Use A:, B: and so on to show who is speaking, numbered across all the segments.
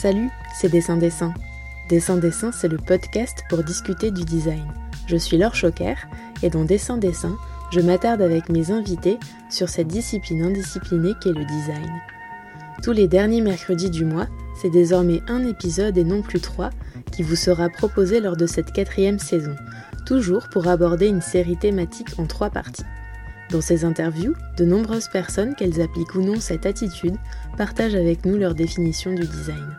A: Salut, c'est Dessin Dessin. Dessin Dessin, c'est le podcast pour discuter du design. Je suis Laure Choquer et dans Dessin Dessin, je m'attarde avec mes invités sur cette discipline indisciplinée qu'est le design. Tous les derniers mercredis du mois, c'est désormais un épisode et non plus trois qui vous sera proposé lors de cette quatrième saison, toujours pour aborder une série thématique en trois parties. Dans ces interviews, de nombreuses personnes, qu'elles appliquent ou non cette attitude, partagent avec nous leur définition du design.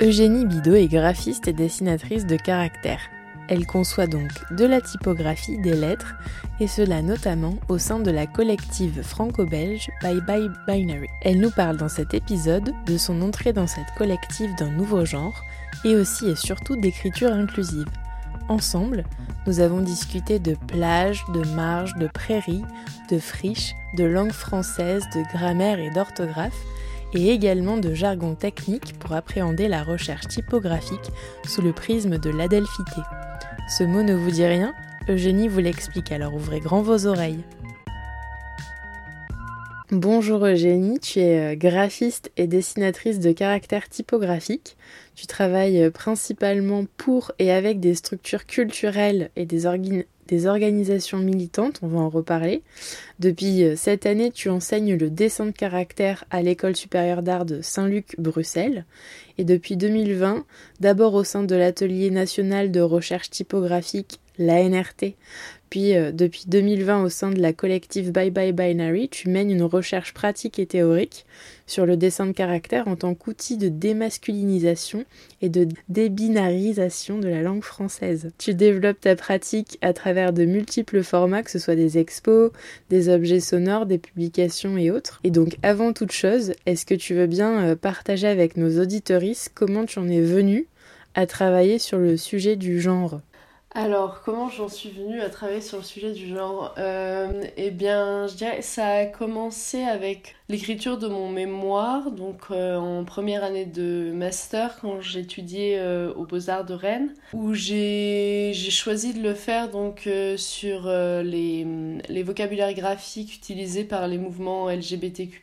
A: Eugénie Bidot est graphiste et dessinatrice de caractère. Elle conçoit donc de la typographie des lettres, et cela notamment au sein de la collective franco-belge Bye Bye Binary. Elle nous parle dans cet épisode de son entrée dans cette collective d'un nouveau genre, et aussi et surtout d'écriture inclusive. Ensemble, nous avons discuté de plages, de marges, de prairies, de friches, de langue française, de grammaire et d'orthographe, et également de jargon technique pour appréhender la recherche typographique sous le prisme de l'adelphité. Ce mot ne vous dit rien? Eugénie vous l'explique, alors ouvrez grand vos oreilles. Bonjour Eugénie, tu es euh, graphiste et dessinatrice de caractères typographiques. Tu travailles euh, principalement pour et avec des structures culturelles et des, des organisations militantes, on va en reparler. Depuis euh, cette année, tu enseignes le dessin de caractère à l'École supérieure d'art de Saint-Luc, Bruxelles. Et depuis 2020, d'abord au sein de l'Atelier national de recherche typographique, l'ANRT, puis euh, depuis 2020 au sein de la collective Bye Bye Binary, tu mènes une recherche pratique et théorique sur le dessin de caractère en tant qu'outil de démasculinisation et de débinarisation de la langue française. Tu développes ta pratique à travers de multiples formats, que ce soit des expos, des objets sonores, des publications et autres. Et donc avant toute chose, est-ce que tu veux bien euh, partager avec nos auditoristes comment tu en es venu à travailler sur le sujet du genre?
B: Alors, comment j'en suis venue à travailler sur le sujet du genre euh, Eh bien, je dirais ça a commencé avec l'écriture de mon mémoire, donc euh, en première année de master, quand j'étudiais euh, aux Beaux-Arts de Rennes, où j'ai choisi de le faire donc sur les, les vocabulaires graphiques utilisés par les mouvements LGBTQ+,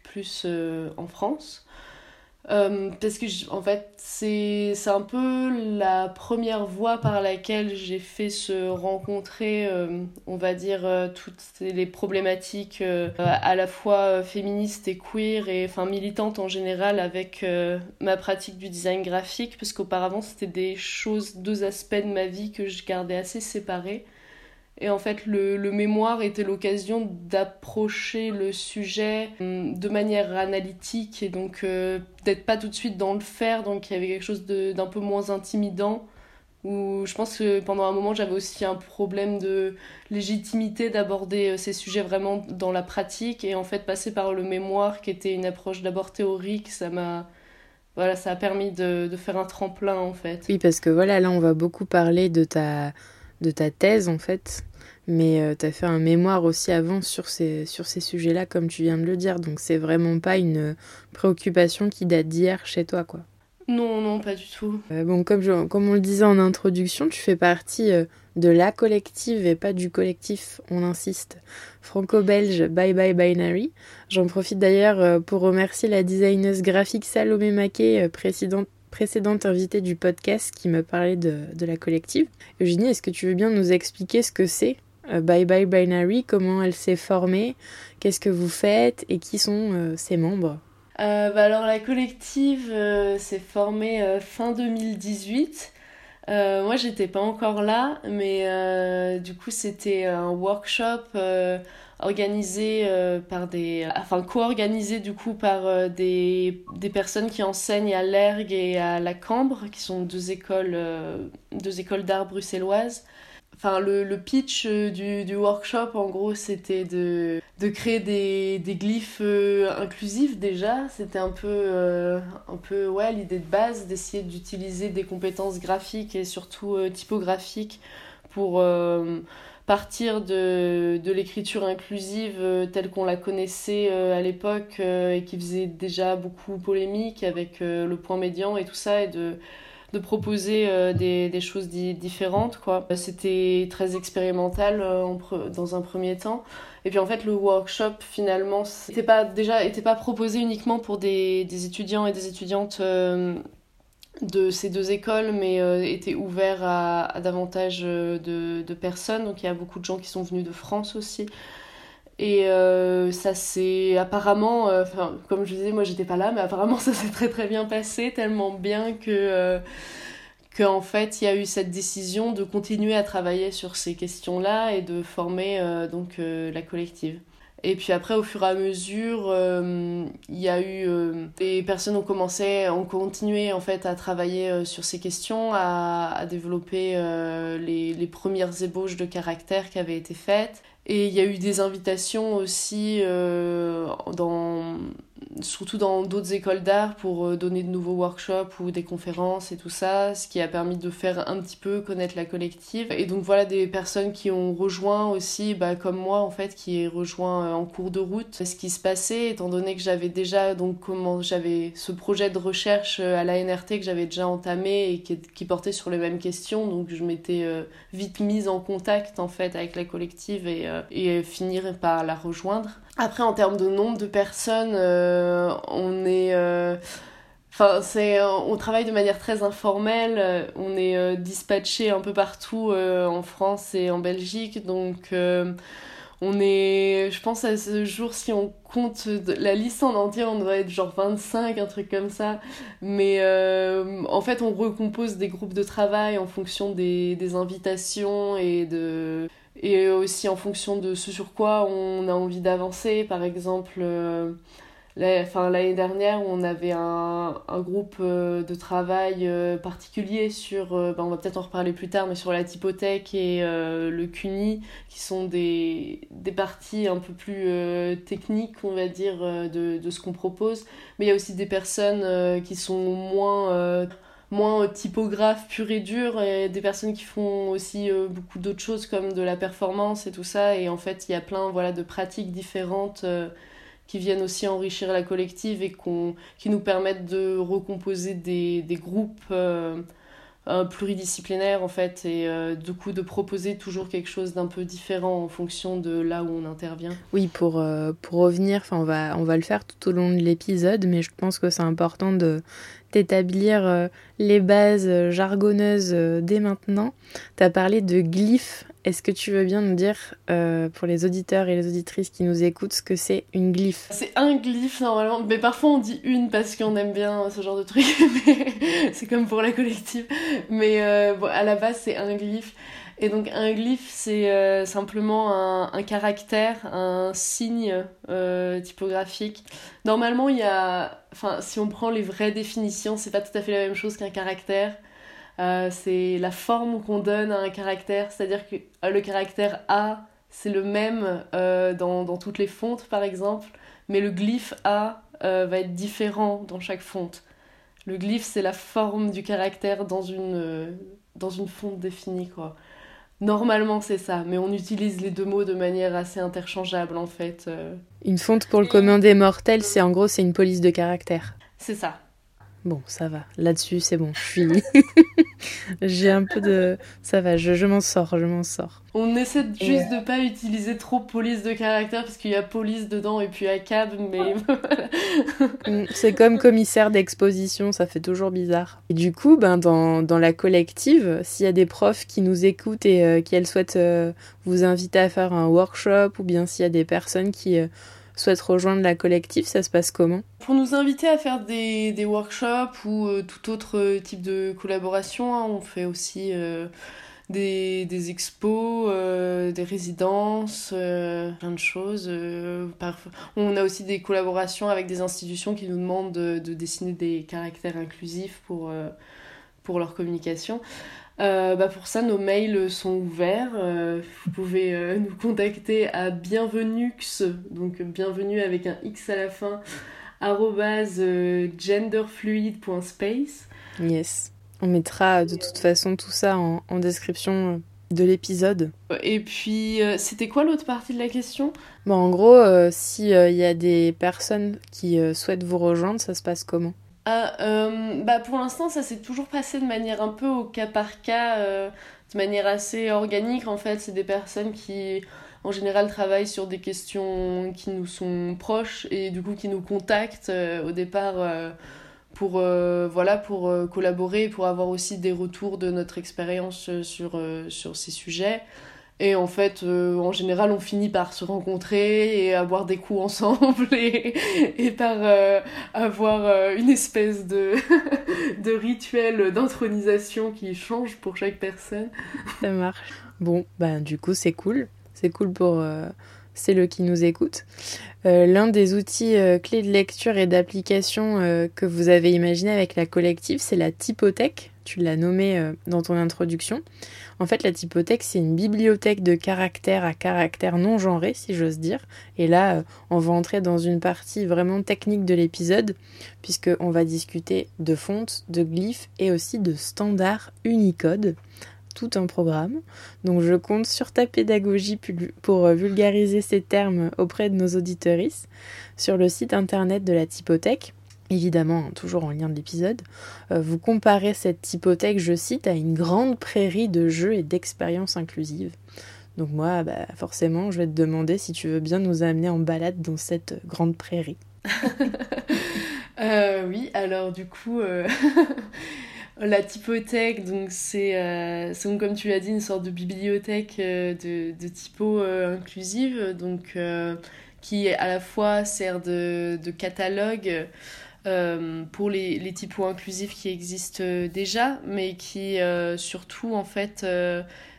B: en France. Euh, parce que en fait c'est un peu la première voie par laquelle j'ai fait se rencontrer euh, on va dire euh, toutes les problématiques à la fois féministes et queer et enfin militantes en général avec ma pratique du design graphique parce qu'auparavant c'était des choses deux aspects de ma vie que je gardais assez séparés et en fait, le, le mémoire était l'occasion d'approcher le sujet hum, de manière analytique et donc euh, d'être pas tout de suite dans le faire. Donc il y avait quelque chose d'un peu moins intimidant. Où je pense que pendant un moment, j'avais aussi un problème de légitimité d'aborder euh, ces sujets vraiment dans la pratique. Et en fait, passer par le mémoire, qui était une approche d'abord théorique, ça m'a voilà, ça a permis de, de, faire un tremplin en fait.
A: Oui, parce que voilà, là on va beaucoup parler de ta, de ta thèse en fait, mais euh, tu as fait un mémoire aussi avant sur ces, sur ces sujets-là, comme tu viens de le dire. Donc c'est vraiment pas une préoccupation qui date d'hier chez toi, quoi.
B: Non, non, pas du tout.
A: Euh, bon, comme, je, comme on le disait en introduction, tu fais partie euh, de la collective et pas du collectif, on insiste, franco-belge Bye Bye Binary. J'en profite d'ailleurs pour remercier la designeuse graphique Salomé Maquet, précédente précédente invitée du podcast qui me parlait de, de la collective. Eugénie, est-ce que tu veux bien nous expliquer ce que c'est euh, Bye Bye Binary, comment elle s'est formée, qu'est-ce que vous faites et qui sont euh, ses membres?
B: Euh, bah alors la collective s'est formée fin 2018. moi j'étais pas encore là, mais du coup c'était un workshop organisé par des, enfin co-organisé du coup par des, des personnes qui enseignent à l'ERG et à la Cambre, qui sont deux écoles, deux écoles d'art bruxelloises. Enfin, le, le pitch euh, du, du, workshop, en gros, c'était de, de créer des, des glyphes euh, inclusifs déjà. C'était un peu, euh, un peu ouais, l'idée de base d'essayer d'utiliser des compétences graphiques et surtout typographiques pour partir de, de l'écriture inclusive telle qu'on la connaissait à l'époque et qui faisait déjà beaucoup polémique avec le point médian et tout ça, et de de proposer des, des, choses différentes. quoi. C'était très expérimental dans un premier temps. Et puis en fait, le workshop, finalement, n'était pas, déjà, était pas proposé uniquement pour des, des étudiants et des étudiantes de ces deux écoles, mais était ouvert à, davantage de, de, personnes. Donc il y a beaucoup de gens qui sont venus de France aussi. Et euh, ça s'est apparemment, euh, comme je disais, moi j'étais pas là, mais apparemment ça s'est très très bien passé, tellement bien que euh, qu'en fait il y a eu cette décision de continuer à travailler sur ces questions-là et de former donc la collective. Et puis après, au fur et à mesure, il y a eu les personnes ont commencé, ont continué en fait à travailler sur ces questions, à, développer les, les premières ébauches de caractère qui avaient été faites. Et il y a eu des invitations aussi, euh, dans, surtout dans d'autres écoles d'art, pour euh, donner de nouveaux workshops ou des conférences et tout ça, ce qui a permis de faire un petit peu connaître la collective. Et donc voilà des personnes qui ont rejoint aussi, bah, comme moi en fait, qui ai rejoint euh, en cours de route ce qui se passait, étant donné que j'avais déjà, donc comment ce projet de recherche à la NRT que j'avais déjà entamé et qui, portait sur les mêmes questions, donc je m'étais vite mise en contact en fait avec la collective et et finir par la rejoindre. Après, en termes de nombre de personnes, euh, on est. Euh, enfin, c'est, on travaille de manière très informelle, on est dispatché un peu partout en France et en Belgique, donc on est, je pense à ce jour, si on compte la liste en entier, on doit être genre 25, un truc comme ça. Mais en fait, on recompose des groupes de travail en fonction des, des invitations et de et aussi en fonction de ce sur quoi on a envie d'avancer. Par exemple, euh, l'année dernière, on avait un, un groupe euh, de travail euh, particulier sur, ben, on va peut-être en reparler plus tard, mais sur la typothèque et le CUNY, qui sont des, des parties un peu plus techniques, on va dire, de, de ce qu'on propose. Mais il y a aussi des personnes qui sont moins moins typographe pur et dur et des personnes qui font aussi euh, beaucoup d'autres choses comme de la performance et tout ça et en fait il y a plein voilà de pratiques différentes euh, qui viennent aussi enrichir la collective et qui nous permettent de recomposer des, des groupes euh, pluridisciplinaires en fait et du coup de proposer toujours quelque chose d'un peu différent en fonction de là où on intervient.
A: Oui, pour, pour revenir, on va, on va le faire tout au long de l'épisode, mais je pense que c'est important de d'établir euh, les bases euh, jargonneuses euh, dès maintenant. Tu as parlé de glyphes. Est-ce que tu veux bien nous dire, pour les auditeurs et les auditrices qui nous écoutent, ce que c'est une glyphe?
B: C'est un glyphe normalement, mais parfois on dit une parce qu'on aime bien ce genre de truc, c'est comme pour la collective. Mais à la base, c'est un glyphe. Et donc un glyphe, c'est euh, simplement un, caractère, un signe euh, typographique. Normalement, il y a, enfin, si on prend les vraies définitions, c'est pas tout à fait la même chose qu'un caractère. Euh, c'est la forme qu'on donne à un caractère, c'est-à-dire que le caractère A, c'est le même dans, dans, toutes les fontes, par exemple, mais le glyphe A va être différent dans chaque fonte. Le glyphe, c'est la forme du caractère dans une, dans une fonte définie, quoi. Normalement, c'est ça, mais on utilise les deux mots de manière assez interchangeable en fait. Euh.
A: Une fonte pour le commun des mortels, c'est en gros c'est une police de caractère.
B: C'est ça.
A: Bon, ça va. Là-dessus, c'est bon, je suis. J'ai un peu de. Ça va, je, m'en sors, je m'en sors.
B: On essaie juste de pas utiliser trop police de caractère parce qu'il y a police dedans et puis cab, mais
A: mm, C'est comme commissaire d'exposition, ça fait toujours bizarre. Et du coup, ben, dans, dans la collective, s'il y a des profs qui nous écoutent et euh, qui elles souhaitent euh, vous inviter à faire un workshop ou bien s'il y a des personnes qui. Euh, souhaitent rejoindre la collective, ça se passe comment?
B: Pour nous inviter à faire des, des workshops ou euh, tout autre euh, type de collaboration, hein, on fait aussi euh, des, des, expos, des résidences, plein de choses. On a aussi des collaborations avec des institutions qui nous demandent de, de dessiner des caractères inclusifs pour, pour leur communication. Euh, bah pour ça, nos mails sont ouverts. Euh, vous pouvez euh, nous contacter à bienvenux, donc bienvenue avec un X à la fin, genderfluid.space.
A: Yes. On mettra de toute façon tout ça en, en description de l'épisode.
B: Et puis, c'était quoi l'autre partie de la question?
A: Bon, En gros, s'il y a des personnes qui souhaitent vous rejoindre, ça se passe comment?
B: Ah, bah pour l'instant, ça s'est toujours passé de manière un peu au cas par cas, de manière assez organique en fait. C'est des personnes qui en général travaillent sur des questions qui nous sont proches et du coup qui nous contactent au départ pour, euh, voilà, pour euh, collaborer, pour avoir aussi des retours de notre expérience euh, sur, sur ces sujets. Et en fait, en général, on finit par se rencontrer et avoir des coups ensemble et, et par avoir une espèce de, de rituel d'intronisation qui change pour chaque personne.
A: Ça marche. Bon, ben du coup, c'est cool. C'est cool pour c'est le qui nous écoute. Euh, l'un des outils euh, clés de lecture et d'application euh, que vous avez imaginé avec la collective, c'est la typothèque. Tu l'as nommé dans ton introduction. En fait, la typothèque, c'est une bibliothèque de caractères à caractères non genrés, si j'ose dire. Et là, on va entrer dans une partie vraiment technique de l'épisode, puisqu'on va discuter de fontes, de glyphes et aussi de standards Unicode tout un programme. Donc je compte sur ta pédagogie pour euh, vulgariser ces termes auprès de nos auditorices sur le site internet de la typothèque. Évidemment, toujours en lien de l'épisode, euh, vous comparez cette typothèque, je cite, à une grande prairie de jeux et d'expériences inclusives. Donc moi, bah, forcément, je vais te demander si tu veux bien nous amener en balade dans cette grande prairie.
B: Euh, oui, alors du coup, La typothèque, donc c'est, euh, comme tu l'as dit, une sorte de bibliothèque euh, de, de typo euh, inclusive, donc qui à la fois sert de, de catalogue pour les, les, typos inclusifs qui existent déjà, mais qui surtout en fait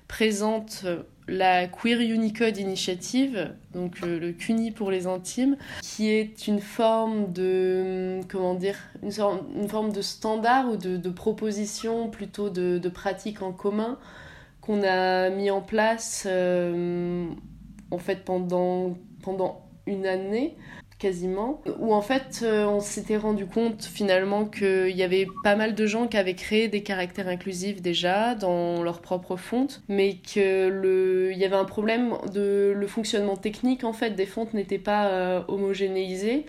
B: présente la Queer Unicode Initiative, donc euh, le CUNY pour les intimes, qui est une forme de, comment dire, une, forme de standard ou de, proposition plutôt de, de pratique en commun qu'on a mis en place euh, en fait pendant, pendant une année quasiment, où en fait euh, on s'était rendu compte finalement qu'il y avait pas mal de gens qui avaient créé des caractères inclusifs déjà dans leur propre fonte, mais que le, il y avait un problème de le fonctionnement technique en fait des fontes n'était pas euh, homogénéisé.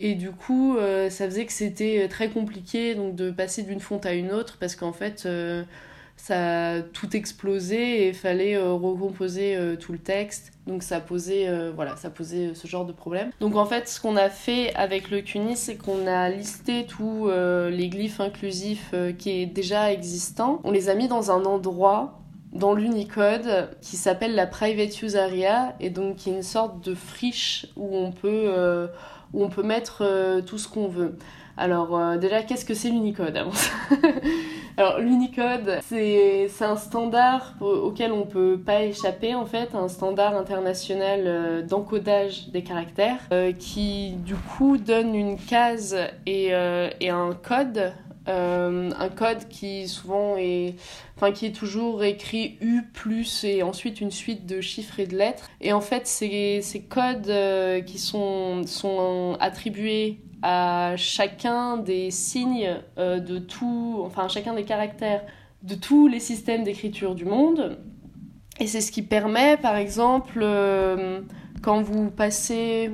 B: Et du coup, euh, ça faisait que c'était très compliqué donc, de passer d'une fonte à une autre parce qu'en fait, ça a tout explosé et il fallait euh, recomposer euh, tout le texte. Donc ça posait, euh, voilà, ça posait ce genre de problème. Donc en fait, ce qu'on a fait avec le CUNY, c'est qu'on a listé tous les glyphes inclusifs qui est déjà existant. On les a mis dans un endroit dans l'Unicode qui s'appelle la Private Use Area et donc qui est une sorte de friche où on peut, où on peut mettre tout ce qu'on veut. Alors euh, déjà, qu'est-ce que c'est l'Unicode Alors l'Unicode, c'est un standard auquel on ne peut pas échapper en fait, un standard international euh, d'encodage des caractères euh, qui du coup donne une case et, et un code. un code qui souvent est enfin qui est toujours écrit U plus et ensuite une suite de chiffres et de lettres et en fait ces, ces codes qui sont, sont attribués à chacun des signes euh, de tout, enfin chacun des caractères de tous les systèmes d'écriture du monde. Et c'est ce qui permet, par exemple, euh, quand vous passez,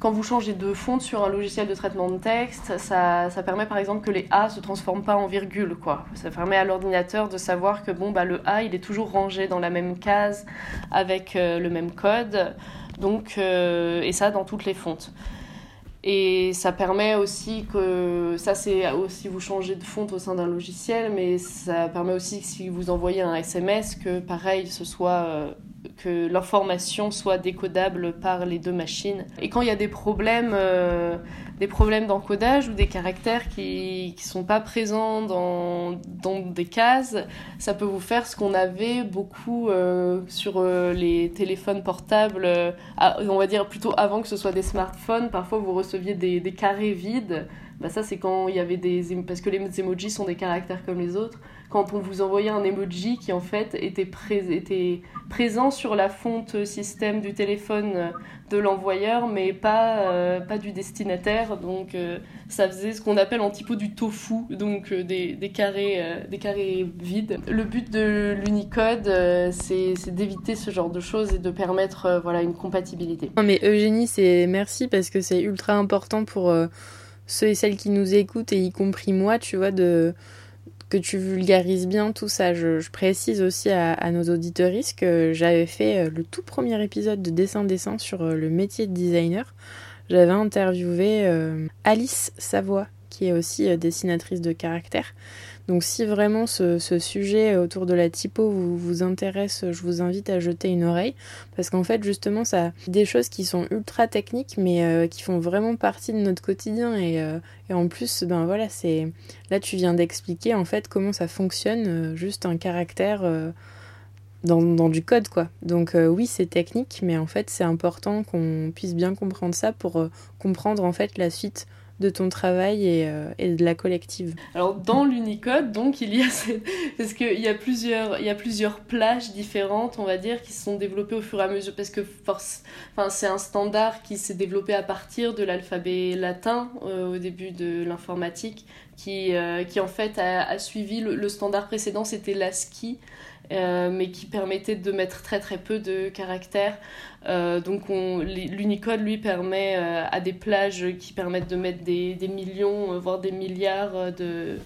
B: quand vous changez de fonte sur un logiciel de traitement de texte, ça, ça permet par exemple que les A se transforment pas en virgule, quoi. Ça permet à l'ordinateur de savoir que bon, bah, le A, il est toujours rangé dans la même case avec euh, le même code. Donc, et ça dans toutes les fontes. Et ça permet aussi que, ça c'est aussi vous changez de fonte au sein d'un logiciel, mais ça permet aussi que si vous envoyez un SMS, que pareil, ce soit euh, que l'information soit décodable par les deux machines. Et quand il y a des problèmes, euh, problèmes d'encodage ou des caractères qui ne sont pas présents dans, dans, des cases, ça peut vous faire ce qu'on avait beaucoup euh, sur euh, les téléphones portables, on va dire plutôt avant que ce soit des smartphones. Parfois, vous receviez des, des carrés vides. Bah ça, c'est quand il y avait des... Parce que les emojis sont des caractères comme les autres quand on vous envoyait un emoji qui en fait était, présent sur la fonte système du téléphone de l'envoyeur, mais pas, euh, pas du destinataire. Donc euh, ça faisait ce qu'on appelle en typo du tofu, donc euh, des, des, carrés, des carrés vides. Le but de l'Unicode, c'est d'éviter ce genre de choses et de permettre voilà, une compatibilité.
A: Non mais Eugénie, c'est merci parce que c'est ultra important pour ceux et celles qui nous écoutent, et y compris moi, tu vois, de que tu vulgarises bien tout ça. Je, précise aussi à, nos auditeuristes que j'avais fait euh, le tout premier épisode de Dessin-Dessin sur euh, le métier de designer. J'avais interviewé euh, Alice Savoie, qui est aussi dessinatrice de caractère. Donc si vraiment ce, sujet autour de la typo vous, vous, intéresse, je vous invite à jeter une oreille parce qu'en fait justement ça des choses qui sont ultra techniques mais euh, qui font vraiment partie de notre quotidien et, euh, et en plus ben voilà c'est là tu viens d'expliquer en fait comment ça fonctionne euh, juste un caractère dans, dans, du code quoi. Donc oui c'est technique mais en fait c'est important qu'on puisse bien comprendre ça pour comprendre en fait la suite de ton travail et, euh, et, de la collective
B: Alors dans l'Unicode, donc il y a parce qu'il y a plusieurs il y a plusieurs plages différentes, on va dire, qui se sont développées au fur et à mesure parce que force, enfin c'est un standard qui s'est développé à partir de l'alphabet latin euh, au début de l'informatique, qui euh, qui en fait a, suivi le, le standard précédent, c'était l'ASCII. Euh, mais qui permettait de mettre très très peu de caractères. Euh, donc l'Unicode, lui, permet euh, à des plages qui permettent de mettre des, millions, voire des milliards de,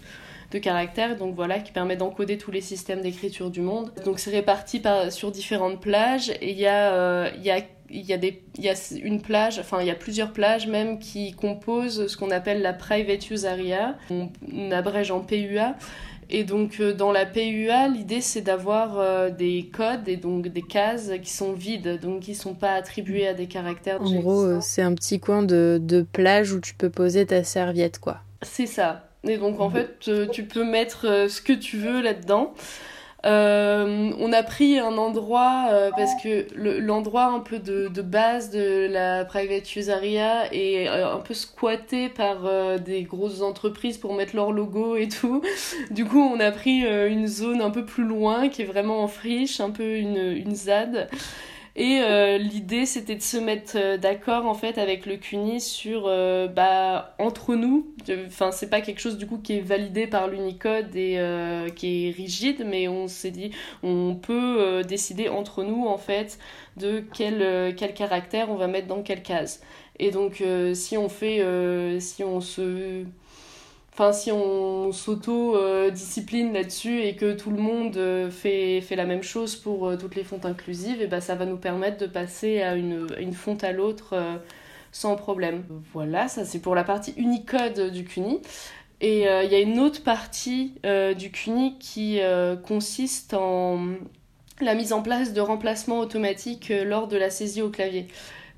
B: caractères, donc voilà, qui permet d'encoder tous les systèmes d'écriture du monde. Donc c'est réparti par, sur différentes plages, et il y a, y a une plage, enfin il y a plusieurs plages même qui composent ce qu'on appelle la Private Use Area, on abrège en PUA, et donc euh, dans la PUA, l'idée c'est d'avoir euh, des codes et donc des cases qui sont vides, donc qui sont pas attribuées à des caractères.
A: En gros, euh, c'est un petit coin de, de plage où tu peux poser ta serviette, quoi.
B: C'est ça. Et donc en fait, tu peux mettre ce que tu veux là-dedans. Euh, on a pris un endroit euh, parce que l'endroit un peu de, base de la private use area est euh, un peu squatté par des grosses entreprises pour mettre leur logo et tout. Du coup, on a pris une zone un peu plus loin qui est vraiment en friche, un peu une, une. Et euh, l'idée, c'était de se mettre euh, d'accord en fait avec le CUNY sur, euh, bah, entre nous, enfin, c'est pas quelque chose du coup qui est validé par l'Unicode et qui est rigide, mais on s'est dit, on peut décider entre nous en fait de quel, quel caractère on va mettre dans quelle case. Et donc, si on fait, si on se Enfin, si on s'auto-discipline là-dessus et que tout le monde euh, fait, fait la même chose pour euh, toutes les fontes inclusives, et ben ça va nous permettre de passer à une, une fonte à l'autre euh, sans problème. Voilà, ça c'est pour la partie Unicode du CUNY. Et il y a une autre partie du CUNY qui consiste en la mise en place de remplacement automatique lors de la saisie au clavier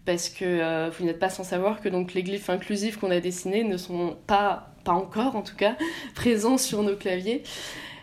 B: parce que vous n'êtes pas sans savoir que donc les glyphes inclusifs qu'on a dessinés ne sont pas pas encore en tout cas, présents sur nos claviers.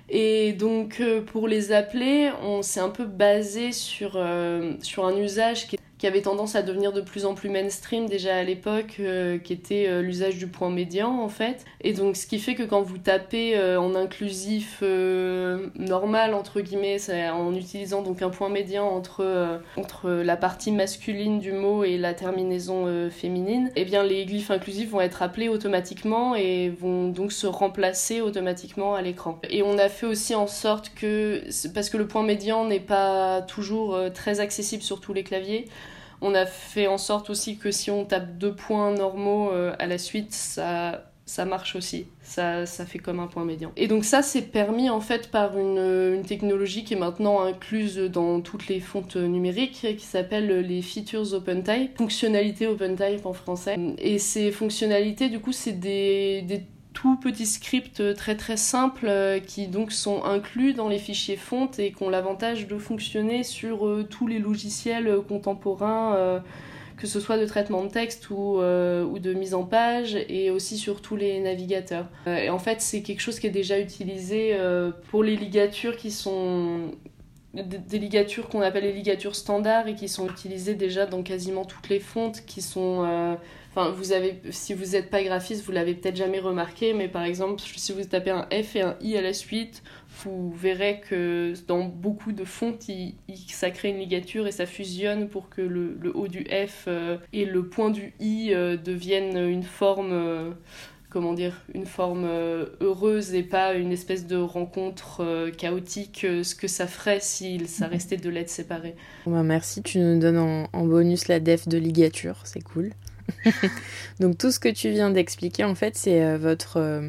B: Et donc euh, pour les appeler, on s'est un peu basé sur, euh, sur un usage qui est qui avait tendance à devenir de plus en plus mainstream déjà à l'époque, euh, qui était euh, l'usage du point médian en fait. Et donc ce qui fait que quand vous tapez euh, en inclusif normal entre guillemets, en utilisant donc un point médian entre, entre la partie masculine du mot et la terminaison féminine, eh bien les glyphes inclusifs vont être appelés automatiquement et vont donc se remplacer automatiquement à l'écran. Et on a fait aussi en sorte que, parce que le point médian n'est pas toujours très accessible sur tous les claviers, on a fait en sorte aussi que si on tape deux points normaux euh, à la suite, ça, ça marche aussi. Ça, ça fait comme un point médian. Et donc ça, c'est permis en fait par une, une, technologie qui est maintenant incluse dans toutes les fontes numériques, qui s'appelle les features OpenType, fonctionnalités OpenType en français. Et ces fonctionnalités, du coup, c'est des tout petits scripts très très simples euh, qui donc sont inclus dans les fichiers fontes et qui ont l'avantage de fonctionner sur euh, tous les logiciels euh, contemporains, que ce soit de traitement de texte ou, ou, de mise en page et aussi sur tous les navigateurs. et en fait, c'est quelque chose qui est déjà utilisé pour les ligatures qui sont des ligatures qu'on appelle les ligatures standards et qui sont utilisées déjà dans quasiment toutes les fontes qui sont Enfin, vous avez, si vous n'êtes pas graphiste, vous l'avez peut-être jamais remarqué, mais par exemple, si vous tapez un F et un I à la suite, vous verrez que dans beaucoup de fontes, ça crée une ligature et ça fusionne pour que le, haut du F euh, et le point du I euh, deviennent une forme. Euh, comment dire, une forme heureuse et pas une espèce de rencontre chaotique, ce que ça ferait si ça restait deux lettres séparées.
A: Bah, merci, tu nous donnes en bonus la def de ligature, c'est cool. Donc tout ce que tu viens d'expliquer, en fait, c'est votre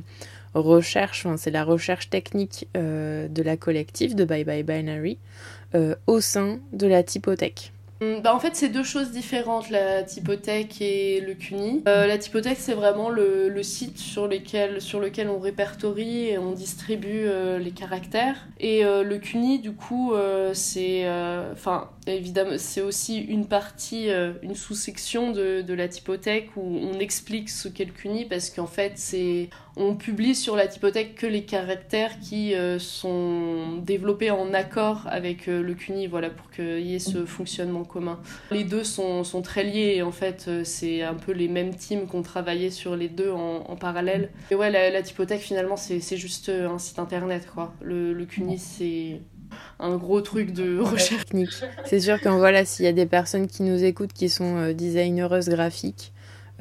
A: recherche, c'est la recherche technique de la collective de Bye Bye Binary au sein de la typothèque.
B: Hum, bah en fait, c'est deux choses différentes, la typothèque et le CUNY. Euh, la typothèque, c'est vraiment le, le, site sur, lesquels, sur lequel on répertorie et on distribue euh, les caractères. Et euh, le CUNY, du coup, c'est. Enfin, évidemment, c'est aussi une partie, une sous-section de, de, la typothèque où on explique ce qu'est le CUNY parce qu'en fait, c'est on publie sur la typothèque que les caractères qui euh, sont développés en accord avec euh, le CUNY, voilà, pour qu'il y ait ce fonctionnement commun. Les deux sont, sont très liés et en fait, euh, c'est un peu les mêmes teams qui ont travaillé sur les deux en, en parallèle. Et ouais, la, la typothèque, finalement, c'est juste un site internet, quoi. Le, le CUNY, c'est un gros truc de recherche technique.
A: C'est sûr que voilà, s'il y a des personnes qui nous écoutent qui sont designeuses graphiques,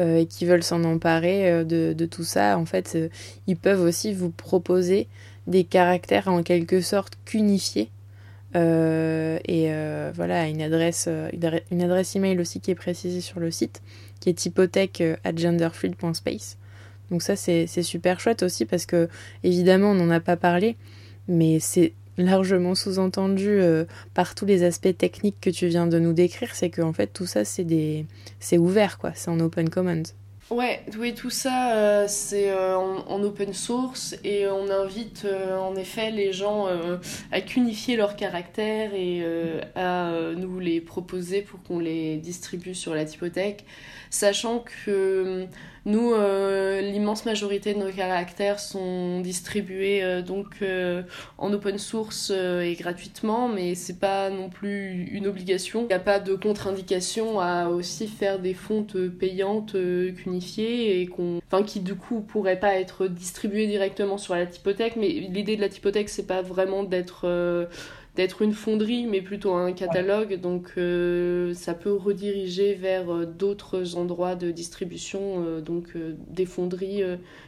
A: euh, et qui veulent s'en emparer euh, de, tout ça, en fait, euh, ils peuvent aussi vous proposer des caractères en quelque sorte cunifiés. et voilà, une adresse, une adresse email aussi qui est précisée sur le site, qui est hypothèque at genderfluid.space. Donc ça, c'est super chouette aussi parce que, évidemment, on n'en a pas parlé, mais c'est largement sous-entendu euh, par tous les aspects techniques que tu viens de nous décrire, c'est qu'en fait tout ça c'est des c'est ouvert quoi, c'est en open commons.
B: Ouais, oui, tout ça euh, c'est euh, en, open source et on invite en effet les gens à cunifier leurs caractères et à nous les proposer pour qu'on les distribue sur la typothèque, sachant que nous, euh, l'immense majorité de nos caractères sont distribués euh, donc euh, en open source et gratuitement, mais c'est pas non plus une obligation. Il n'y a pas de contre-indication à aussi faire des fontes payantes unifiées et qu'on, enfin, qui du coup pourraient pas être distribuées directement sur la typothèque. Mais l'idée de la typothèque, c'est pas vraiment d'être d'être une fonderie, mais plutôt un catalogue. Donc euh, ça peut rediriger vers d'autres endroits de distribution, euh, donc des fonderies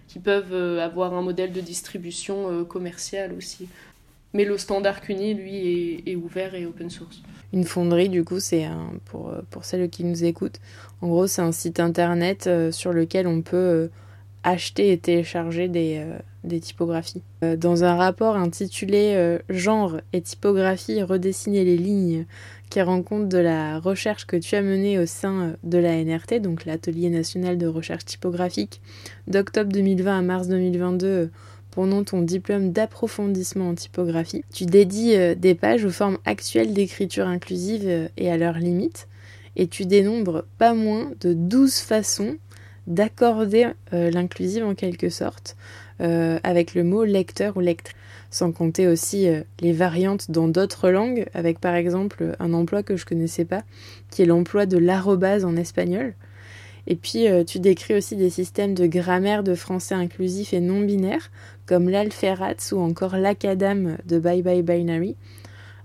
B: qui peuvent avoir un modèle de distribution commercial aussi. Mais le standard CUNY, lui, est, ouvert et open source.
A: Une fonderie, du coup, c'est pour, pour celles qui nous écoutent, en gros, c'est un site internet sur lequel on peut acheter et télécharger des, des typographies. Euh, dans un rapport intitulé euh, Genre et typographie, redessiner les lignes, qui rend compte de la recherche que tu as menée au sein euh, de la NRT, donc l'Atelier national de recherche typographique, d'octobre 2020 à mars 2022 pendant ton diplôme d'approfondissement en typographie. Tu dédies des pages aux formes actuelles d'écriture inclusive et à leurs limites, et tu dénombres pas moins de 12 façons d'accorder l'inclusive en quelque sorte, euh, avec le mot lecteur ou lectrice, sans compter aussi euh, les variantes dans d'autres langues, avec par exemple un emploi que je connaissais pas, qui est l'emploi de l'arrobase en espagnol. Et puis euh, tu décris aussi des systèmes de grammaire de français inclusif et non binaire, comme l'alferats ou encore l'acadam de Bye Bye Binary.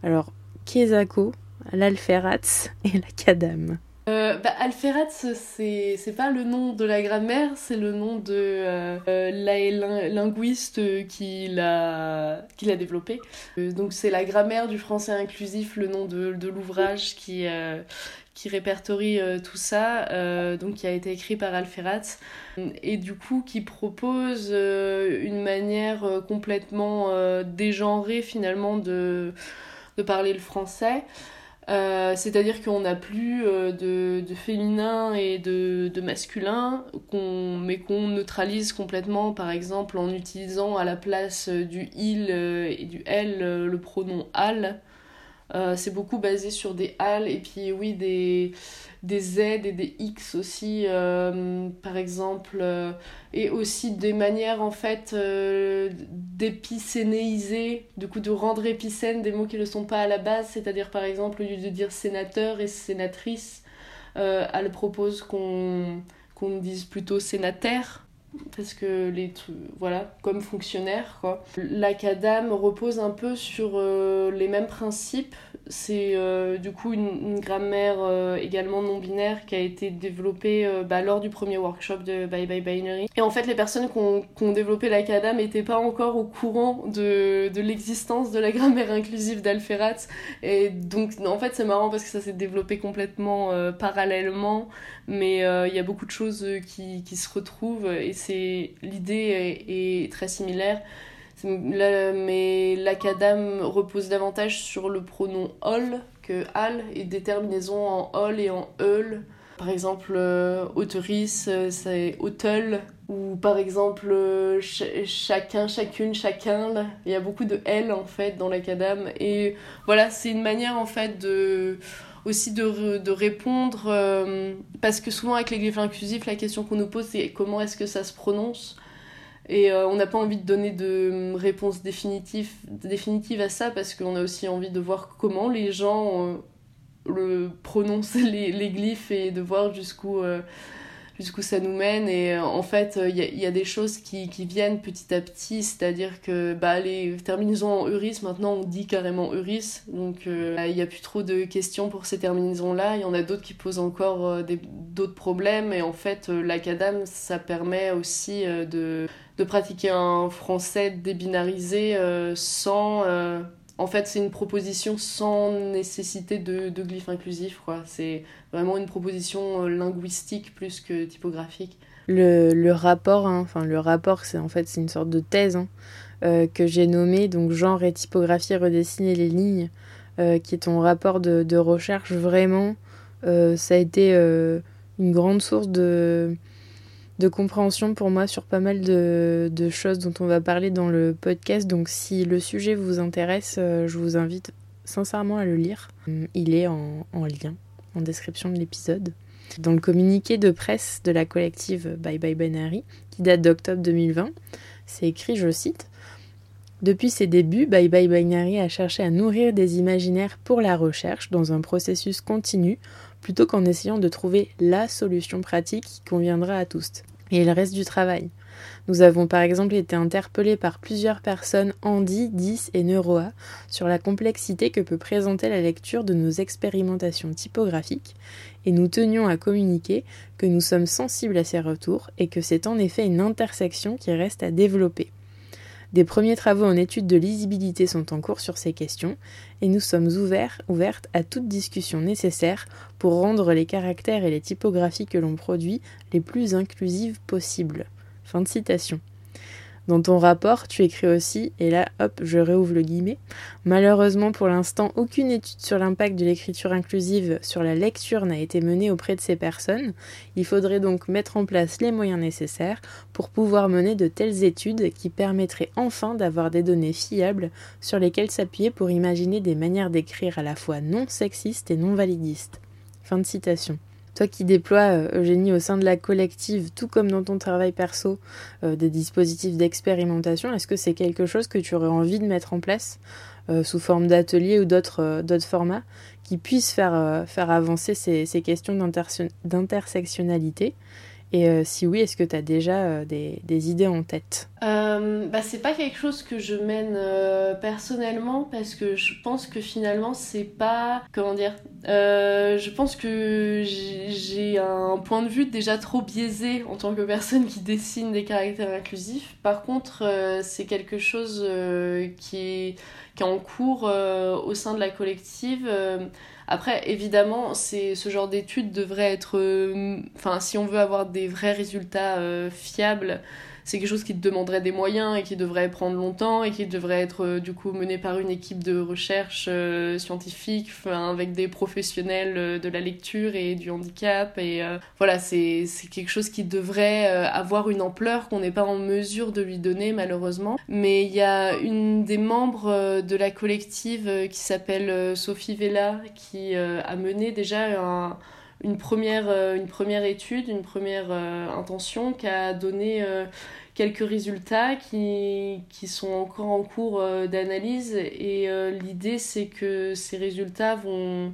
A: Alors, Kezako, l'alferats et l'acadam.
B: Euh, bah, Alferat, c'est pas le nom de la grammaire, c'est le nom de euh, euh, la linguiste qui l'a développé. donc c'est la grammaire du français inclusif, le nom de, de l'ouvrage qui, qui répertorie tout ça, donc qui a été écrit par Alferat, et du coup qui propose une manière complètement dégenrée finalement de, de parler le français. Euh, c'est-à-dire qu'on n'a plus euh, de, de, féminin et de, de masculin, mais qu'on neutralise complètement, par exemple en utilisant à la place du il et du elle le pronom al. Euh, c'est beaucoup basé sur des al et puis oui des, des z et des x aussi euh, par exemple euh, et aussi des manières en fait d'épicénéiser du coup de rendre épicènes des mots qui ne sont pas à la base. C'est-à-dire par exemple au lieu de dire sénateur et sénatrice elle propose qu'on qu'on dise plutôt sénataire parce que les voilà comme fonctionnaire quoi. L'acadam repose un peu sur euh, les mêmes principes c'est euh, du coup une, grammaire euh, également non binaire qui a été développée euh, bah, lors du premier workshop de Bye Bye Binary. Et en fait, les personnes qui ont, développé la CADA n'étaient pas encore au courant de, de l'existence de la grammaire inclusive d'Alferat. Et donc, en fait, c'est marrant parce que ça s'est développé complètement parallèlement, mais il y a beaucoup de choses qui, qui se retrouvent et c'est l'idée est très similaire mais l'acadam repose davantage sur le pronom ol que al et des terminaisons en ol et en eul. Par exemple, euh, auteurice, euh, c'est autel. Ou par exemple, euh, chacun, chacune, chacun. Il y a beaucoup de L en fait dans l'acadam. Et voilà, c'est une manière en fait de aussi de, de répondre. parce que souvent avec les glyphes inclusifs, la question qu'on nous pose c'est comment est-ce que ça se prononce? Et euh, on n'a pas envie de donner de réponse définitive, à ça parce qu'on a aussi envie de voir comment les gens euh, le prononcent les, les, glyphes et de voir jusqu'où euh, jusqu'où ça nous mène. Et en fait, il y, y, a des choses qui, qui viennent petit à petit, c'est-à-dire que bah, les terminaisons en euris, maintenant on dit carrément euris, donc il n'y a plus trop de questions pour ces terminaisons-là. Il y en a d'autres qui posent encore d'autres problèmes. Et en fait, l'acadam, ça permet aussi de de pratiquer un français débinarisé euh, sans... Euh, en fait, c'est une proposition sans nécessité de, glyphes inclusifs. C'est vraiment une proposition euh, linguistique plus que typographique.
A: Le, rapport, hein, enfin le rapport, c'est en fait c'est une sorte de thèse hein, que j'ai nommé donc genre et typographie redessiner les lignes, qui est ton rapport de recherche. Vraiment, ça a été une grande source de de compréhension pour moi sur pas mal de, choses dont on va parler dans le podcast. Donc si le sujet vous intéresse, euh, je vous invite sincèrement à le lire. Il est en, lien en description de l'épisode. Dans le communiqué de presse de la collective Bye Bye Binary, qui date d'octobre 2020, c'est écrit, je cite, depuis ses débuts, Bye Bye Binary a cherché à nourrir des imaginaires pour la recherche dans un processus continu plutôt qu'en essayant de trouver la solution pratique qui conviendra à tous. Et il reste du travail. Nous avons par exemple été interpellés par plusieurs personnes Andy, 10 et Neuroa sur la complexité que peut présenter la lecture de nos expérimentations typographiques et nous tenions à communiquer que nous sommes sensibles à ces retours et que c'est en effet une intersection qui reste à développer. Des premiers travaux en études de lisibilité sont en cours sur ces questions et nous sommes ouverts, ouvertes à toute discussion nécessaire pour rendre les caractères et les typographies que l'on produit les plus inclusives possibles. Fin de citation. Dans ton rapport, tu écris aussi, et là, hop, je réouvre le guillemet, malheureusement pour l'instant, aucune étude sur l'impact de l'écriture inclusive sur la lecture n'a été menée auprès de ces personnes. Il faudrait donc mettre en place les moyens nécessaires pour pouvoir mener de telles études qui permettraient enfin d'avoir des données fiables sur lesquelles s'appuyer pour imaginer des manières d'écrire à la fois non sexistes et non validistes. Fin de citation. Toi qui déploies, euh, Eugénie, au sein de la collective, tout comme dans ton travail perso, euh, des dispositifs d'expérimentation, est-ce que c'est quelque chose que tu aurais envie de mettre en place euh, sous forme d'atelier ou d'autres formats qui puissent faire, avancer ces questions d'intersectionnalité? Et euh, si oui, est-ce que tu as déjà euh, des, idées en tête?
B: Euh, bah, C'est pas quelque chose que je mène personnellement parce que je pense que finalement c'est pas. Comment dire Je pense que j'ai un point de vue déjà trop biaisé en tant que personne qui dessine des caractères inclusifs. Par contre, c'est quelque chose qui, est, en cours au sein de la collective après, évidemment, c'est ce genre d'études devrait être. Euh, enfin, si on veut avoir des vrais résultats euh, fiables, c'est quelque chose qui demanderait des moyens et qui devrait prendre longtemps et qui devrait être euh, du coup mené par une équipe de recherche euh, scientifique avec des professionnels euh, de la lecture et du handicap et voilà c'est quelque chose qui devrait avoir une ampleur qu'on n'est pas en mesure de lui donner malheureusement. Mais il y a une des membres de la collective qui s'appelle Sophie Vella qui a mené déjà un une première, une première étude, une première intention qui a donné quelques résultats qui, sont encore en cours euh, d'analyse et euh, l'idée c'est que ces résultats vont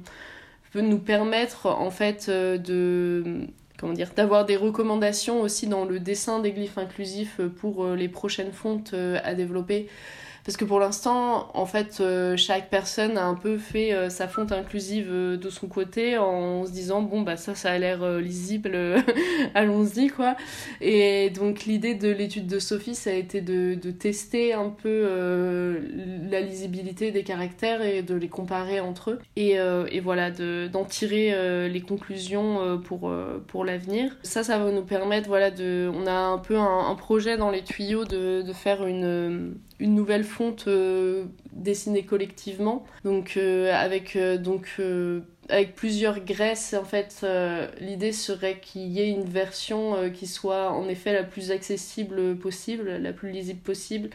B: nous permettre en fait euh, de comment dire d'avoir des recommandations aussi dans le dessin des glyphes inclusifs pour les prochaines fontes à développer parce que pour l'instant, en fait, euh, chaque personne a un peu fait euh, sa fonte inclusive euh, de son côté en se disant bon bah ça, ça a l'air lisible, allons-y quoi. Et donc l'idée de l'étude de Sophie, ça a été de, de tester un peu la lisibilité des caractères et de les comparer entre eux. Et, et voilà, d'en tirer les conclusions pour, pour l'avenir. Ça, ça va nous permettre, voilà, de, on a un peu un, un projet dans les tuyaux de, de faire une une nouvelle fonte euh, dessinée collectivement. Donc euh, avec euh, donc avec plusieurs graisses, en fait, l'idée serait qu'il y ait une version qui soit en effet la plus accessible possible, la plus lisible possible,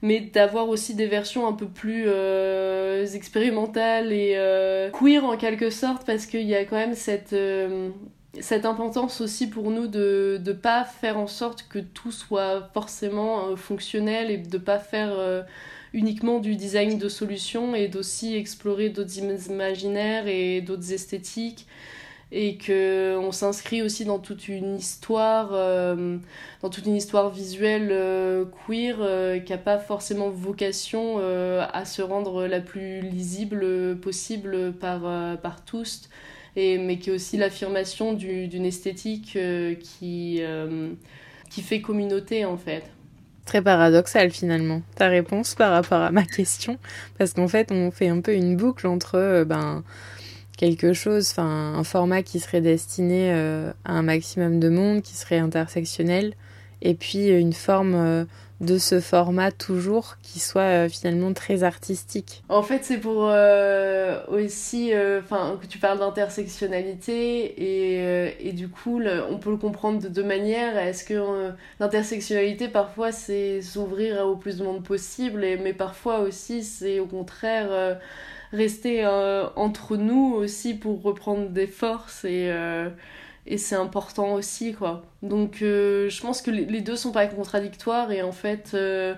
B: mais d'avoir aussi des versions un peu plus expérimentales et queer en quelque sorte, parce qu'il y a quand même cette cette importance aussi pour nous de ne pas faire en sorte que tout soit forcément euh, fonctionnel et de ne pas faire euh, uniquement du design de solutions et d'aussi explorer d'autres imaginaires et d'autres esthétiques. Et que on s'inscrit aussi dans toute une histoire euh, dans toute une histoire visuelle queer qui n'a pas forcément vocation à se rendre la plus lisible possible par, par tous mais qui est aussi l'affirmation d'une esthétique euh, qui, euh, qui fait communauté en fait.
A: Très paradoxal finalement, ta réponse par rapport à ma question, parce qu'en fait on fait un peu une boucle entre euh, ben, quelque chose, un format qui serait destiné à un maximum de monde, qui serait intersectionnel, et puis une forme de ce format toujours qui soit euh, finalement très artistique
B: En fait, c'est pour euh, aussi, euh, enfin, que tu parles d'intersectionnalité et, et, du coup, on peut le comprendre de deux manières. Est-ce que l'intersectionnalité, parfois, c'est s'ouvrir au plus de monde possible, mais parfois aussi, c'est au contraire rester entre nous aussi pour reprendre des forces et et c'est important aussi quoi. Donc euh, je pense que les deux sont pas contradictoires et en fait euh,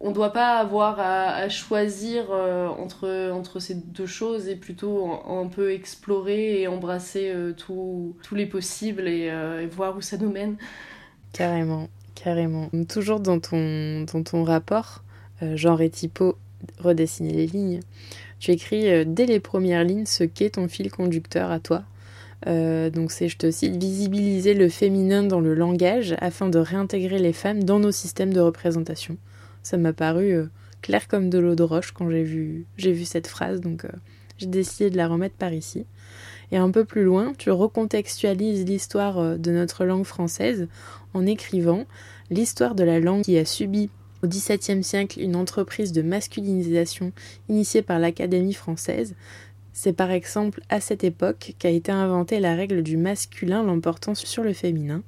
B: on doit pas avoir à, choisir euh, entre, entre ces deux choses et plutôt un, peu explorer et embrasser tous les possibles et, voir où ça nous mène.
A: Carrément carrément. Toujours dans ton, dans ton rapport genre et typo redessiner les lignes tu écris dès les premières lignes ce qu'est ton fil conducteur à toi euh, donc c'est, je te cite, visibiliser le féminin dans le langage afin de réintégrer les femmes dans nos systèmes de représentation. Ça m'a paru euh, clair comme de l'eau de roche quand j'ai vu, j'ai vu cette phrase, donc euh, j'ai décidé de la remettre par ici. Et un peu plus loin, tu recontextualises l'histoire de notre langue française en écrivant l'histoire de la langue qui a subi au XVIIe siècle une entreprise de masculinisation initiée par l'Académie française, c'est par exemple à cette époque qu'a été inventée la règle du masculin l'emportant sur le féminin,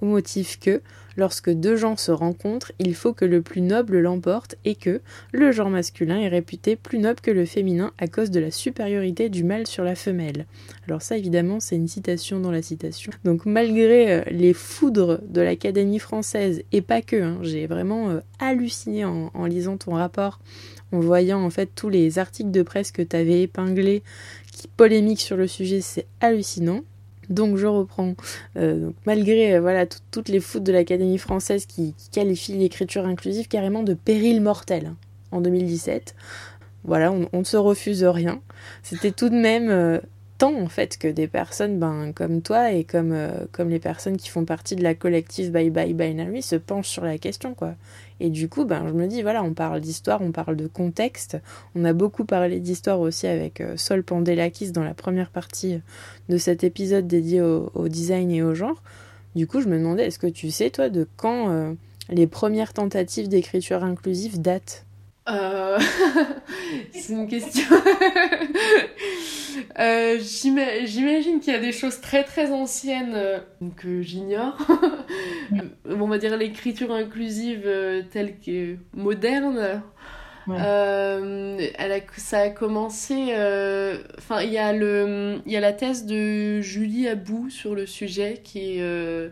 A: au motif que, lorsque deux gens se rencontrent, il faut que le plus noble l'emporte et que le genre masculin est réputé plus noble que le féminin à cause de la supériorité du mâle sur la femelle. Alors ça évidemment c'est une citation dans la citation. Donc malgré euh, les foudres de l'Académie française et pas que, hein, j'ai vraiment euh, halluciné en lisant ton rapport en voyant en fait tous les articles de presse que tu avais épinglés qui polémiquent sur le sujet, c'est hallucinant. Donc je reprends. Euh, malgré voilà toutes les foutes de l'Académie française qui, qualifient l'écriture inclusive carrément de péril mortel hein, en 2017. Voilà, on, ne se refuse rien. C'était tout de même tant en fait que des personnes ben, comme toi et comme, comme les personnes qui font partie de la collective Bye Bye Binary se penchent sur la question quoi. Et du coup, ben, je me dis, voilà, on parle d'histoire, on parle de contexte. On a beaucoup parlé d'histoire aussi avec euh, Sol Pandelakis dans la première partie de cet épisode dédié au, design et au genre. Du coup, je me demandais, est-ce que tu sais, toi, de quand euh, les premières tentatives d'écriture inclusive datent?
B: Euh... C'est une question. euh, J'imagine qu'il y a des choses très très anciennes euh, que j'ignore. on va dire l'écriture inclusive euh, telle que moderne. Euh, elle a, ça a commencé. Enfin, il y a le, il y a la thèse de Julie Abou sur le sujet qui est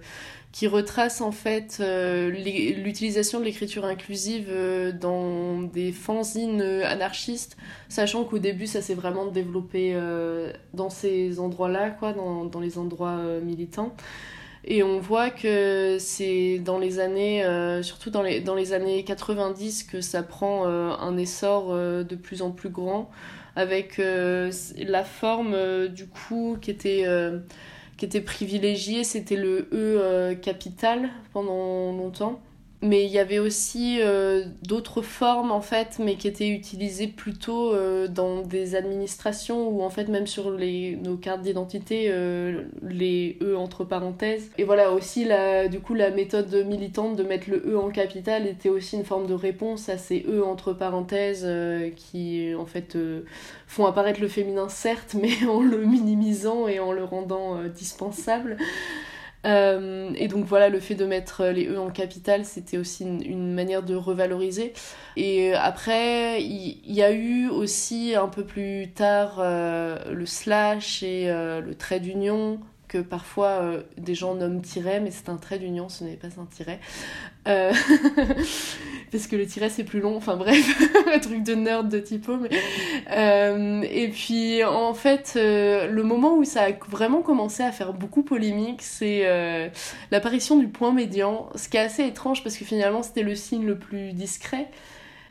B: qui retrace en fait euh, l'utilisation de l'écriture inclusive euh, dans des fanzines euh, anarchistes, sachant qu'au début ça s'est vraiment développé dans ces endroits-là, quoi, dans, dans, les endroits militants. Et on voit que c'est dans les années, surtout dans les, dans les années 90, que ça prend un essor de plus en plus grand, avec la forme du coup qui était, qui était privilégiée, c'était le E capital pendant longtemps mais il y avait aussi euh, d'autres formes en fait mais qui étaient utilisées plutôt euh, dans des administrations ou en fait même sur les, nos cartes d'identité euh, les E entre parenthèses. Et voilà aussi la, du coup la méthode militante de mettre le E en capital était aussi une forme de réponse à ces E entre parenthèses qui en fait font apparaître le féminin certes mais en le minimisant et en le rendant dispensable euh, et donc voilà, le fait de mettre les E en capital, c'était aussi une, manière de revaloriser. Et après, il y, a eu aussi un peu plus tard euh, le slash et euh, le trait d'union que parfois euh, des gens nomment tiret, mais c'est un trait d'union, ce n'est pas un tiret. Euh, parce que le tiret c'est plus long, enfin bref, un truc de nerd de typo. Mais... Euh, et puis en fait, le moment où ça a vraiment commencé à faire beaucoup polémique, c'est l'apparition du point médian, ce qui est assez étrange parce que finalement c'était le signe le plus discret.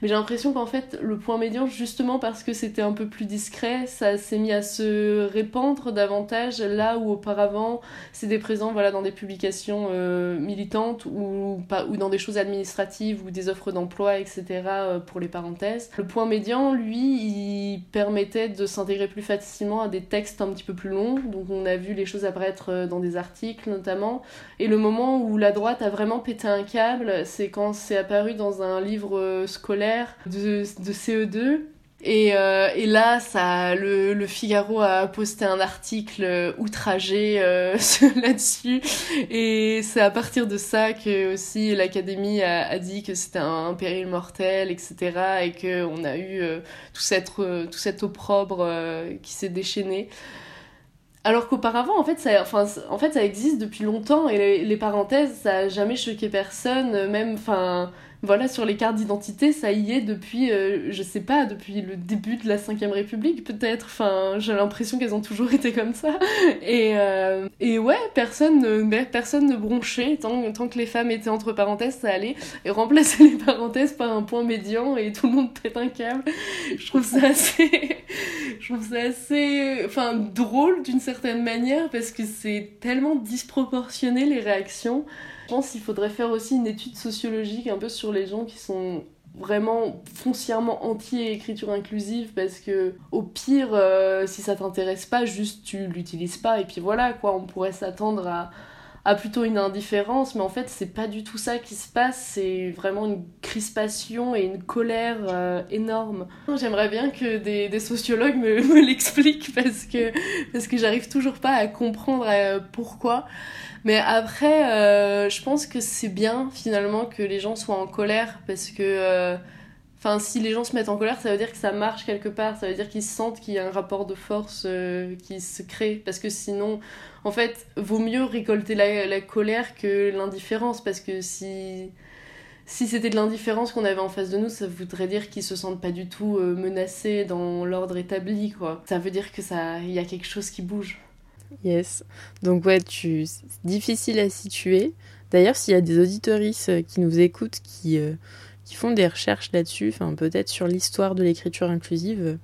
B: Mais j'ai l'impression qu'en fait, le point médian, justement parce que c'était un peu plus discret, ça s'est mis à se répandre davantage là où auparavant c'était présent voilà, dans des publications euh, militantes ou, pas, ou dans des choses administratives ou des offres d'emploi, etc. Euh, pour les parenthèses. Le point médian, lui, il permettait de s'intégrer plus facilement à des textes un petit peu plus longs. Donc on a vu les choses apparaître euh, dans des articles notamment. Et le moment où la droite a vraiment pété un câble, c'est quand c'est apparu dans un livre scolaire de, CE2. Et, euh, et, là, ça, le, Figaro a posté un article outragé euh, là-dessus. Et c'est à partir de ça que aussi l'Académie a, dit que c'était un, péril mortel, etc. Et qu'on a eu euh, tout, cette, tout cet opprobre qui s'est déchaîné. Alors qu'auparavant, en fait, ça, enfin, en fait, ça existe depuis longtemps et les, les parenthèses, ça a jamais choqué personne, même, enfin voilà, sur les cartes d'identité, ça y est depuis, euh, je sais pas, depuis le début de la 5ème République, peut-être. Enfin, j'ai l'impression qu'elles ont toujours été comme ça. Et, euh, et ouais, personne ne, personne ne bronchait. Tant, tant que les femmes étaient entre parenthèses, ça allait. Et remplacer les parenthèses par un point médian et tout le monde pète un câble. Je trouve ça assez. je trouve ça assez. Enfin, drôle d'une certaine manière parce que c'est tellement disproportionné les réactions. Je pense qu'il faudrait faire aussi une étude sociologique un peu sur les gens qui sont vraiment foncièrement anti-écriture inclusive parce que au pire euh, si ça t'intéresse pas juste tu l'utilises pas et puis voilà quoi. On pourrait s'attendre à, à plutôt une indifférence mais en fait c'est pas du tout ça qui se passe c'est vraiment une crispation et une colère euh, énorme j'aimerais bien que des, sociologues me, me l'expliquent parce que parce que j'arrive toujours pas à comprendre euh, pourquoi mais après, euh, je pense que c'est bien finalement que les gens soient en colère parce que. Euh, enfin, si les gens se mettent en colère, ça veut dire que ça marche quelque part. Ça veut dire qu'ils sentent qu'il y a un rapport de force euh, qui se crée. Parce que sinon, en fait, vaut mieux récolter la, la colère que l'indifférence. Parce que si, si c'était de l'indifférence qu'on avait en face de nous, ça voudrait dire qu'ils se sentent pas du tout menacés dans l'ordre établi, quoi. Ça veut dire que ça, il y a quelque chose qui bouge.
A: Yes. Donc ouais, tu... c'est difficile à situer. D'ailleurs, s'il y a des auditoristes euh, qui nous écoutent, qui, euh, qui font des recherches là-dessus, enfin peut-être sur l'histoire de l'écriture inclusive, euh,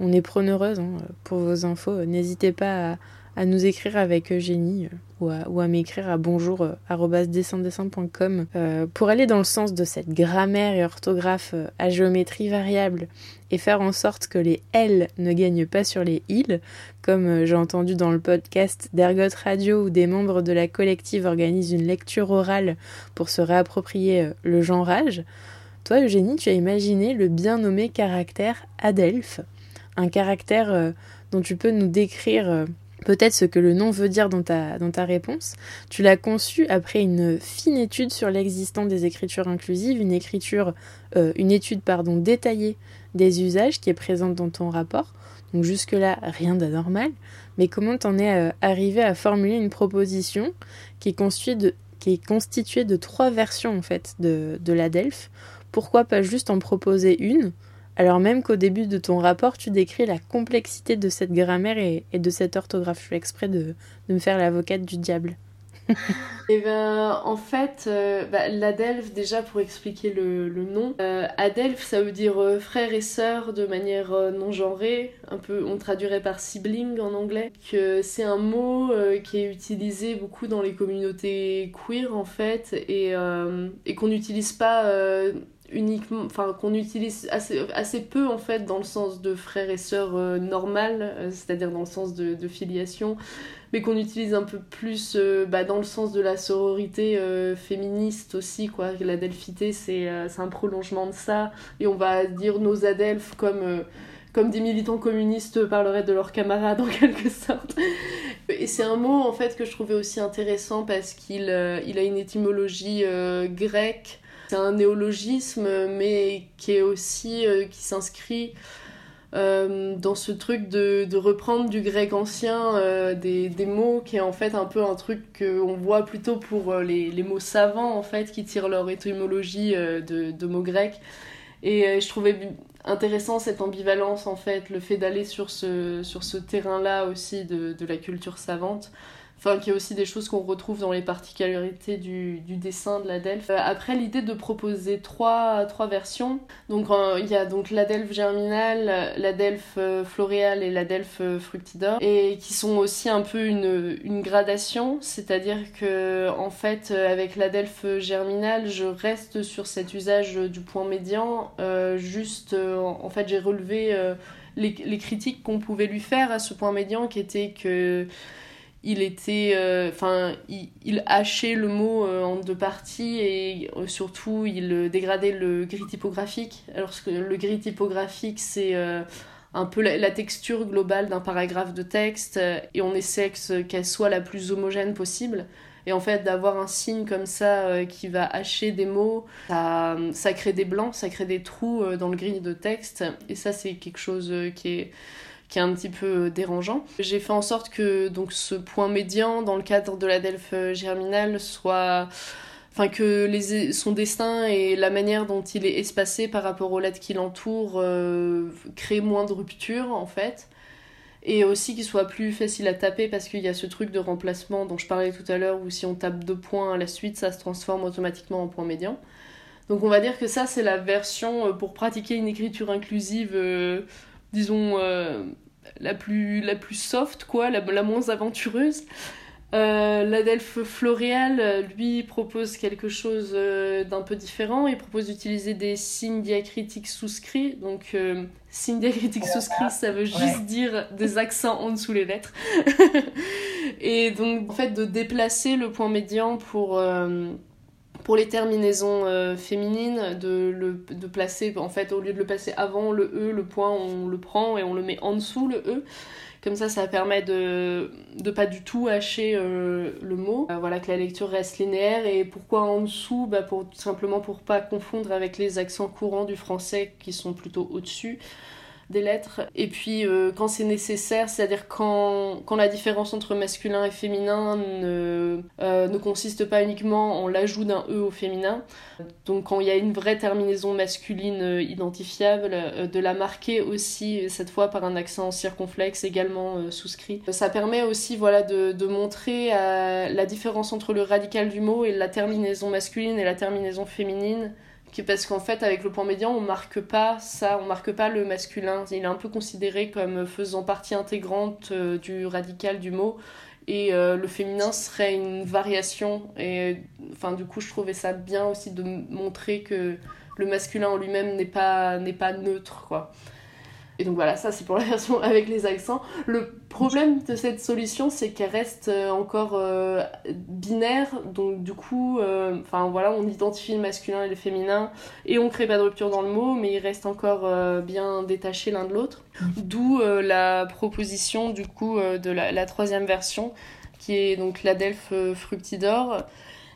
A: on est preneureuse hein, pour vos infos. N'hésitez pas à, nous écrire avec Eugénie euh, ou à, m'écrire à bonjour.descendescend.com euh, pour aller dans le sens de cette grammaire et orthographe euh, à géométrie variable et faire en sorte que les L ne gagnent pas sur les IL, comme j'ai entendu dans le podcast d'Ergot Radio où des membres de la collective organisent une lecture orale pour se réapproprier le genrage. Toi, Eugénie, tu as imaginé le bien nommé caractère Adelph, un caractère dont tu peux nous décrire peut-être ce que le nom veut dire dans ta, dans ta réponse. Tu l'as conçu après une fine étude sur l'existence des écritures inclusives, une, écriture, euh, une étude pardon, détaillée des usages qui est présente dans ton rapport. Donc jusque-là, rien d'anormal. Mais comment t'en es euh, arrivé à formuler une proposition qui est constituée de, qui est constituée de trois versions en fait de, de la DELF Pourquoi pas juste en proposer une alors même qu'au début de ton rapport, tu décris la complexité de cette grammaire et, de cette orthographe. Je fais exprès de, me faire l'avocate du diable.
B: Et eh ben en fait, euh, bah, l'Adelph, déjà pour expliquer le, nom, euh, Adelph ça veut dire euh, frère et sœur de manière non genrée, un peu on traduirait par sibling en anglais, que c'est un mot qui est utilisé beaucoup dans les communautés queer en fait et, et qu'on n'utilise pas uniquement enfin qu'on utilise assez, assez peu en fait dans le sens de frère et sœur normal c'est-à-dire dans le sens de, de filiation mais qu'on utilise un peu plus euh, bah, dans le sens de la sororité euh, féministe aussi, quoi. La delphité, euh, c'est un prolongement de ça, et on va dire nos adelphes comme, comme des militants communistes parleraient de leurs camarades en quelque sorte. Et c'est un mot en fait que je trouvais aussi intéressant parce qu'il il a une étymologie grecque. C'est un néologisme, mais qui est aussi qui s'inscrit euh, dans ce truc de, reprendre du grec ancien euh, des, mots qui est en fait un peu un truc qu'on voit plutôt pour euh, les, mots savants en fait qui tirent leur étymologie de, mots grecs. Et je trouvais intéressant cette ambivalence en fait le fait d'aller sur ce, terrain là aussi de la culture savante Enfin, qu'il y a aussi des choses qu'on retrouve dans les particularités du, du dessin de la. Euh, après, l'idée de proposer trois, trois versions. Donc, il y a donc la Delphes germinale, la Delphes euh, et la euh, fructidor, et qui sont aussi un peu une, une gradation. C'est-à-dire que, en fait, avec la Delphes germinale, je reste sur cet usage du point médian. juste, en fait, j'ai relevé les, les critiques qu'on pouvait lui faire à ce point médian, qui était que il était euh, enfin il, hachait le mot euh, en deux parties et euh, surtout il dégradait le gris typographique. Alors que le gris typographique c'est un peu la, texture globale d'un paragraphe de texte et on essaie qu'elle soit la plus homogène possible. Et en fait d'avoir un signe comme ça qui va hacher des mots ça, ça crée des blancs ça crée des trous dans le gris de texte. Et ça c'est quelque chose qui est qui est un petit peu dérangeant. J'ai fait en sorte que donc ce point médian dans le cadre de la Delphes germinale soit enfin que les, son destin et la manière dont il est espacé par rapport aux lettres qui l'entourent euh, crée moins de rupture en fait et aussi qu'il soit plus facile à taper parce qu'il y a ce truc de remplacement dont je parlais tout à l'heure où si on tape deux points à la suite ça se transforme automatiquement en point médian donc on va dire que ça c'est la version euh, pour pratiquer une écriture inclusive euh, disons, euh, la, plus, la plus soft, quoi, la, la moins aventureuse. Euh, L'Adelphe Floréal, lui, propose quelque chose euh, d'un peu différent. Il propose d'utiliser des signes diacritiques souscrits. Donc, euh, signes diacritiques souscrits, ça veut juste dire des accents en dessous les lettres. Et donc, en fait, de déplacer le point médian pour pour les terminaisons euh, féminines, de placer, en fait, au lieu de le passer avant le E, le point, on le prend et on le met en dessous le E. Comme ça, ça permet de ne pas du tout hacher euh, le mot. Euh, voilà, que la lecture reste linéaire. Et pourquoi en dessous? Bah pour, simplement pour pas confondre avec les accents courants du français qui sont plutôt au-dessus des lettres. Et puis euh, quand c'est nécessaire, c'est-à-dire quand, quand la différence entre masculin et féminin ne, euh, ne consiste pas uniquement en l'ajout d'un E au féminin, donc quand il y a une vraie terminaison masculine euh, identifiable, de la marquer aussi, cette fois par un accent circonflexe également souscrit. Ça permet aussi voilà, de, de montrer la différence entre le radical du mot et la terminaison masculine et la terminaison féminine parce qu'en fait avec le point médian on marque pas ça, on marque pas le masculin, il est un peu considéré comme faisant partie intégrante euh, du radical du mot. Et euh, le féminin serait une variation. Et enfin du coup je trouvais ça bien aussi de montrer que le masculin en lui-même n'est pas n'est pas neutre quoi. Et donc voilà, ça c'est pour la version avec les accents. Le problème de cette solution, c'est qu'elle reste euh, encore euh, binaire, donc du coup, euh, enfin voilà, on identifie le masculin et le féminin, et on crée pas de rupture dans le mot, mais il reste encore bien détaché l'un de l'autre. D'où la proposition du coup de la, la, troisième version, qui est donc l'Adelphes Fructidor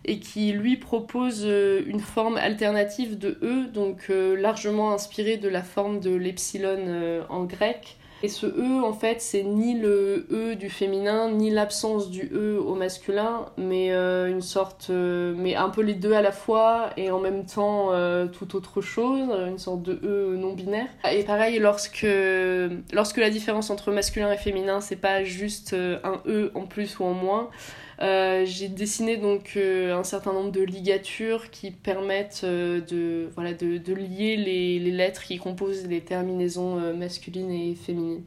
B: et qui lui propose euh, une forme alternative de E, donc euh, largement inspirée de la forme de l'epsilon euh, en grec. Et ce E, en fait, c'est ni le E du féminin, ni l'absence du E au masculin, mais une sorte, mais un peu les deux à la fois, et en même temps tout autre chose, une sorte de E non binaire. Et pareil, lorsque, lorsque la différence entre masculin et féminin, c'est pas juste un E en plus ou en moins, j'ai dessiné donc un certain nombre de ligatures qui permettent de, voilà, de, de lier les, les, lettres qui composent les terminaisons masculines et féminines.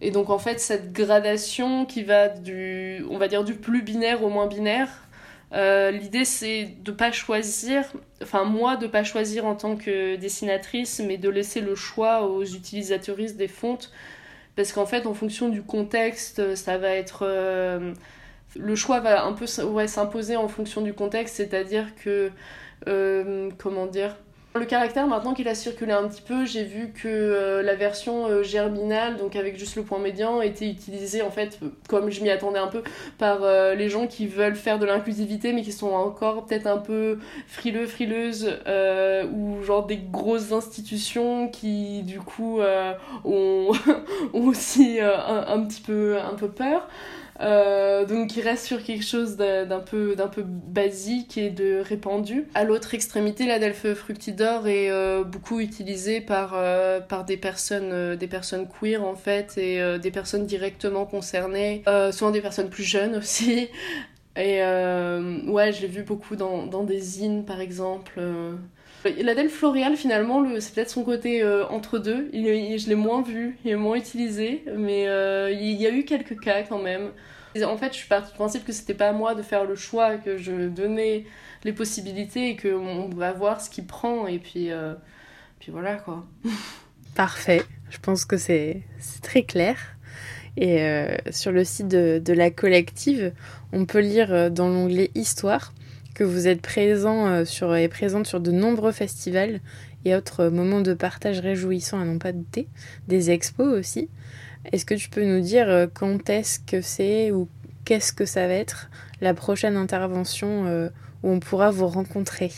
B: Et donc en fait cette gradation qui va du, on va dire du plus binaire au moins binaire, euh, l'idée c'est de pas choisir, enfin moi de pas choisir en tant que dessinatrice, mais de laisser le choix aux utilisatrices des fontes, parce qu'en fait en fonction du contexte, ça va être euh, le choix va un peu s'imposer en fonction du contexte, c'est-à-dire que euh, comment dire le caractère, maintenant qu'il a circulé un petit peu, j'ai vu que euh, la version euh, germinale, donc avec juste le point médian, était utilisée en fait, comme je m'y attendais un peu, par les gens qui veulent faire de l'inclusivité mais qui sont encore peut-être un peu frileux, frileuses, ou genre des grosses institutions qui du coup ont, aussi un, petit un peu peur. Euh, donc il reste sur quelque chose d'un peu, d'un peu basique et de répandu. À l'autre extrémité, la Delphes fructidor est euh, beaucoup utilisée par, euh, par des, personnes, des personnes queer en fait et des personnes directement concernées, souvent des personnes plus jeunes aussi. Et ouais, je l'ai vu beaucoup dans, dans des zines par exemple. La Delphes floréale, finalement, c'est peut-être son côté entre deux. je l'ai moins vu, il est moins utilisé, mais il y a eu quelques cas quand même. En fait, je suis partie du principe que c'était pas à moi de faire le choix, que je donnais les possibilités et qu'on va voir ce qu'il prend et puis, euh, puis voilà quoi.
A: Parfait, je pense que c'est très clair. Et euh, sur le site de, de, la collective, on peut lire euh, dans l'onglet Histoire que vous êtes présent sur, et présente sur de nombreux festivals et autres moments de partage réjouissants à n'en pas douter, des expos aussi. Est-ce que tu peux nous dire euh, quand est-ce que c'est ou qu'est-ce que ça va être la prochaine intervention euh, où on pourra vous rencontrer?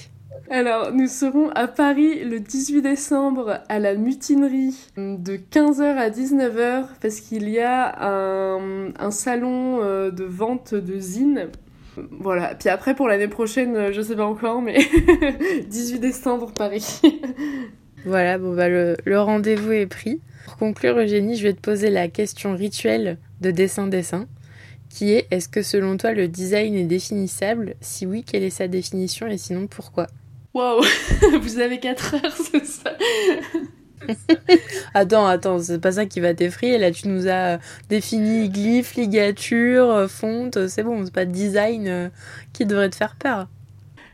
B: Alors, nous serons à Paris le 18 décembre à la mutinerie de 15h à 19h parce qu'il y a un, salon euh, de vente de zines. Voilà, puis après pour l'année prochaine, je sais pas encore, mais 18 décembre Paris.
A: voilà, bon bah le rendez-vous est pris. Pour conclure, Eugénie, je vais te poser la question rituelle de dessin-dessin, qui est est-ce que selon toi le design est définissable? Si oui, quelle est sa définition? Et sinon pourquoi?
B: Waouh! Vous avez 4 heures, c'est ça
A: attends, attends, c'est pas ça qui va t'effrayer. Là, tu nous as défini glyphe, ligature, fonte. C'est bon, c'est pas design euh, qui devrait te faire peur.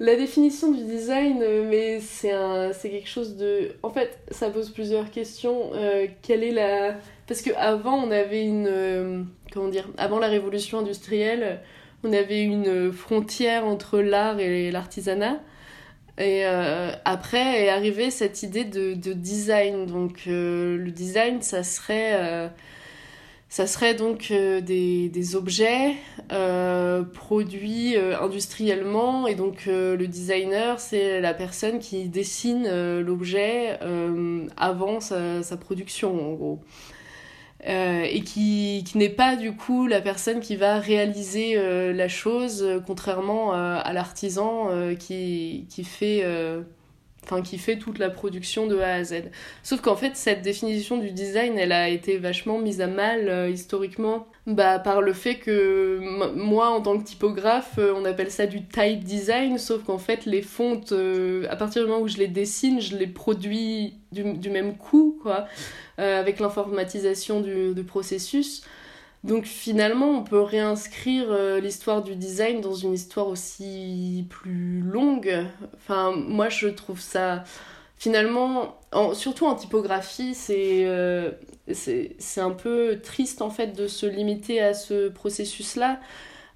B: La définition du design, euh, mais c'est un, c'est quelque chose de. En fait, ça pose plusieurs questions. Euh, quelle est la. Parce qu'avant, on avait une. Euh, comment dire Avant la révolution industrielle, on avait une frontière entre l'art et l'artisanat. Et après est arrivée cette idée de, de design. Donc, le design, ça serait ça serait donc euh, des, des, objets euh, produits euh, industriellement et donc le designer c'est la personne qui dessine l'objet avant sa, production en gros. Et qui, qui n'est pas du coup la personne qui va réaliser la chose contrairement à l'artisan qui, qui fait qui fait toute la production de A à Z. Sauf qu'en fait cette définition du design, elle a été vachement mise à mal euh, historiquement bah, par le fait que moi en tant que typographe, euh, on appelle ça du type design, sauf qu'en fait les fontes, euh, à partir du moment où je les dessine, je les produis du, du même coup, quoi, avec l'informatisation du, processus. Donc finalement, on peut réinscrire euh, l'histoire du design dans une histoire aussi plus longue. Enfin, moi, je trouve ça finalement, surtout en typographie, euh, c'est c'est un peu triste en fait de se limiter à ce processus-là.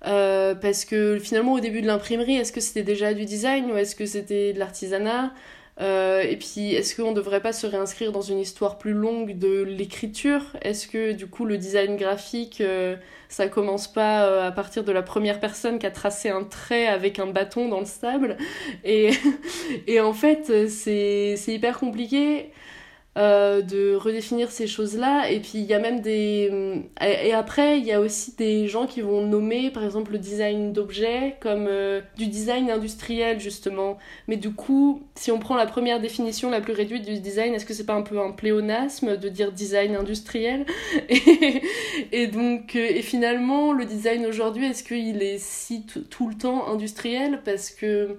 B: Euh, parce que finalement, au début de l'imprimerie, est-ce que c'était déjà du design ou est-ce que c'était de l'artisanat? Euh, et puis, est-ce qu'on ne devrait pas se réinscrire dans une histoire plus longue de l'écriture? Est-ce que du coup, le design graphique, euh, ça commence pas euh, à partir de la première personne qui a tracé un trait avec un bâton dans le sable? Et, et en fait, c'est hyper compliqué. Euh, de redéfinir ces choses-là. Et puis il y a même des... Et après, il y a aussi des gens qui vont nommer, par exemple, le design d'objets comme euh, du design industriel, justement. Mais du coup, si on prend la première définition la plus réduite du design, est-ce que c'est pas un peu un pléonasme de dire design industriel? Et, et, donc, euh, et finalement, le design aujourd'hui, est-ce qu'il est si tout le temps industriel? Parce que...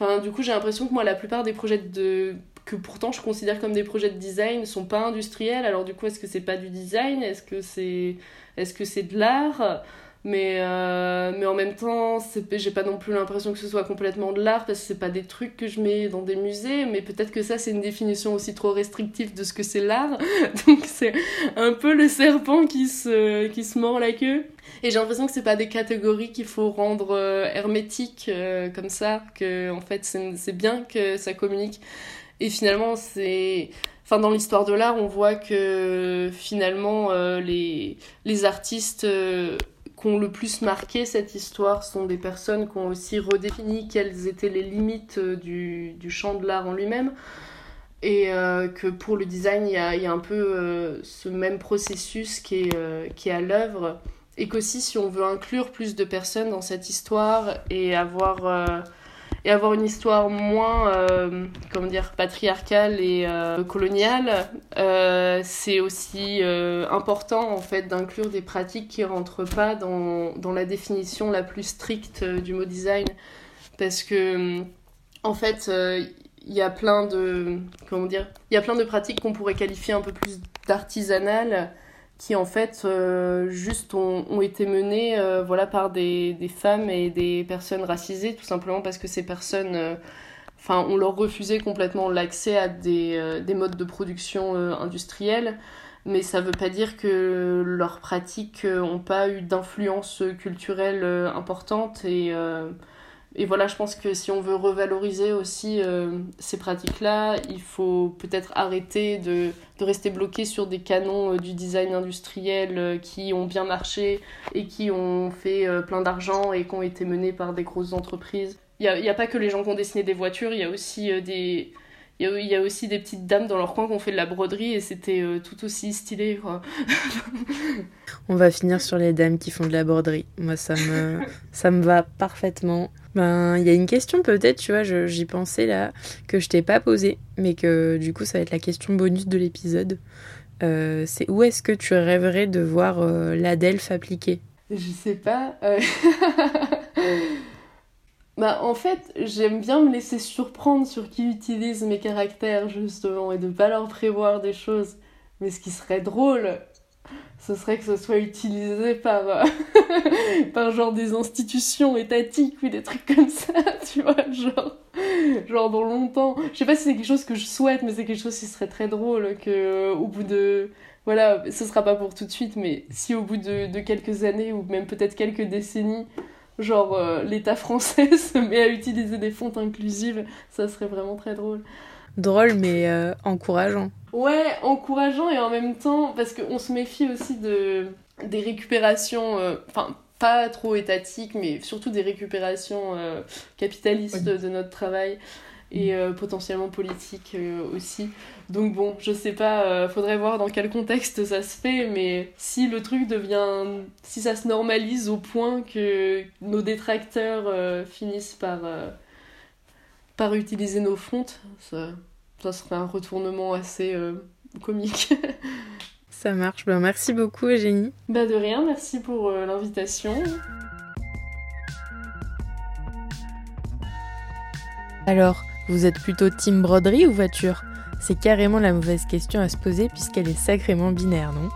B: Enfin, du coup, j'ai l'impression que moi, la plupart des projets de que pourtant je considère comme des projets de design sont pas industriels. Alors du coup, est-ce que c'est pas du design? Est-ce que c'est est-ce que c'est de l'art? Mais, euh, mais en même temps, j'ai pas non plus l'impression que ce soit complètement de l'art parce que c'est pas des trucs que je mets dans des musées, mais peut-être que ça c'est une définition aussi trop restrictive de ce que c'est l'art. Donc c'est un peu le serpent qui se, qui se mord la queue. Et j'ai l'impression que c'est pas des catégories qu'il faut rendre euh, hermétiques euh, comme ça, que en fait c'est bien que ça communique. Et finalement, c'est. Enfin, dans l'histoire de l'art, on voit que finalement, euh, les, les artistes euh, qui ont le plus marqué cette histoire sont des personnes qui ont aussi redéfini quelles étaient les limites euh, du, du champ de l'art en lui-même. Et que pour le design, il y a, y a, un peu ce même processus qui est, qui est à l'œuvre. Et qu'aussi, si on veut inclure plus de personnes dans cette histoire et avoir et avoir une histoire moins euh, comment dire patriarcale et euh, coloniale euh, c'est aussi important en fait d'inclure des pratiques qui rentrent pas dans, dans la définition la plus stricte du mot design. Parce que en fait il y a plein de comment dire il y a plein de pratiques qu'on pourrait qualifier un peu plus d'artisanales qui en fait euh, juste ont, ont, été menées euh, voilà par des, des, femmes et des personnes racisées tout simplement parce que ces personnes euh, enfin on leur refusait complètement l'accès à des, des, modes de production industriels. Mais ça veut pas dire que leurs pratiques n'ont pas eu d'influence culturelle importante et et voilà, je pense que si on veut revaloriser aussi euh, ces pratiques-là, il faut peut-être arrêter de, de, rester bloqué sur des canons euh, du design industriel euh, qui ont bien marché et qui ont fait plein d'argent et qui ont été menés par des grosses entreprises. Il n'y a, a, pas que les gens qui ont dessiné des voitures, il y a aussi des... Il y, aussi des petites dames dans leur coin qui ont fait de la broderie et c'était tout aussi stylé quoi.
A: On va finir sur les dames qui font de la broderie. Moi ça me ça me va parfaitement. Ben, il y a une question peut-être, tu vois, j'y pensais là, que je t'ai pas posée, mais que du coup, ça va être la question bonus de l'épisode. Euh, c'est où est-ce que tu rêverais de voir euh, l'adelph appliqué
B: Je sais pas. Euh. bah, en fait, j'aime bien me laisser surprendre sur qui utilise mes caractères, justement, et de pas leur prévoir des choses. Mais ce qui serait drôle, ce serait que ce soit utilisé par, euh, par genre des institutions étatiques ou des trucs comme ça, tu vois, genre, genre dans longtemps. Je sais pas si c'est quelque chose que je souhaite, mais c'est quelque chose qui serait très drôle que euh, au bout de voilà, ce sera pas pour tout de suite, mais si au bout de, de quelques années ou même peut-être quelques décennies, genre euh, l'État français se met à utiliser des fontes inclusives, ça serait vraiment très drôle.
A: Drôle mais encourageant.
B: Ouais, encourageant et en même temps, parce qu'on se méfie aussi de, des récupérations, euh, enfin, pas trop étatiques, mais surtout des récupérations euh, capitalistes de notre travail et euh, potentiellement politiques aussi. Donc bon, je sais pas, faudrait voir dans quel contexte ça se fait, mais si le truc devient, si ça se normalise au point que nos détracteurs finissent par, par utiliser nos fontes, ça, ça serait un retournement assez euh, comique.
A: ça marche. Ben, merci beaucoup, Eugénie.
B: Bah, de rien, merci pour euh, l'invitation.
A: Alors, vous êtes plutôt team broderie ou voiture? C'est carrément la mauvaise question à se poser puisqu'elle est sacrément binaire, non?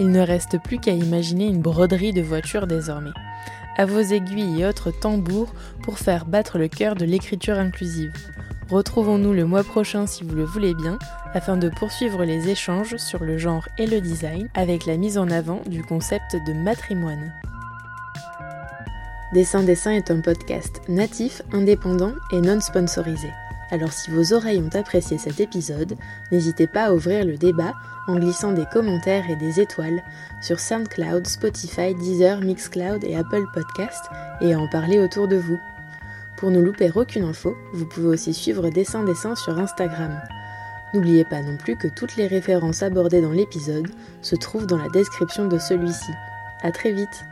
A: Il ne reste plus qu'à imaginer une broderie de voiture désormais. À vos aiguilles et autres tambours pour faire battre le cœur de l'écriture inclusive. Retrouvons-nous le mois prochain si vous le voulez bien, afin de poursuivre les échanges sur le genre et le design avec la mise en avant du concept de matrimoine. Dessin Dessin est un podcast natif, indépendant et non sponsorisé. Alors si vos oreilles ont apprécié cet épisode, n'hésitez pas à ouvrir le débat en glissant des commentaires et des étoiles sur SoundCloud, Spotify, Deezer, Mixcloud et Apple Podcast et à en parler autour de vous. Pour ne louper aucune info, vous pouvez aussi suivre Dessin Dessin sur Instagram. N'oubliez pas non plus que toutes les références abordées dans l'épisode se trouvent dans la description de celui-ci. A très vite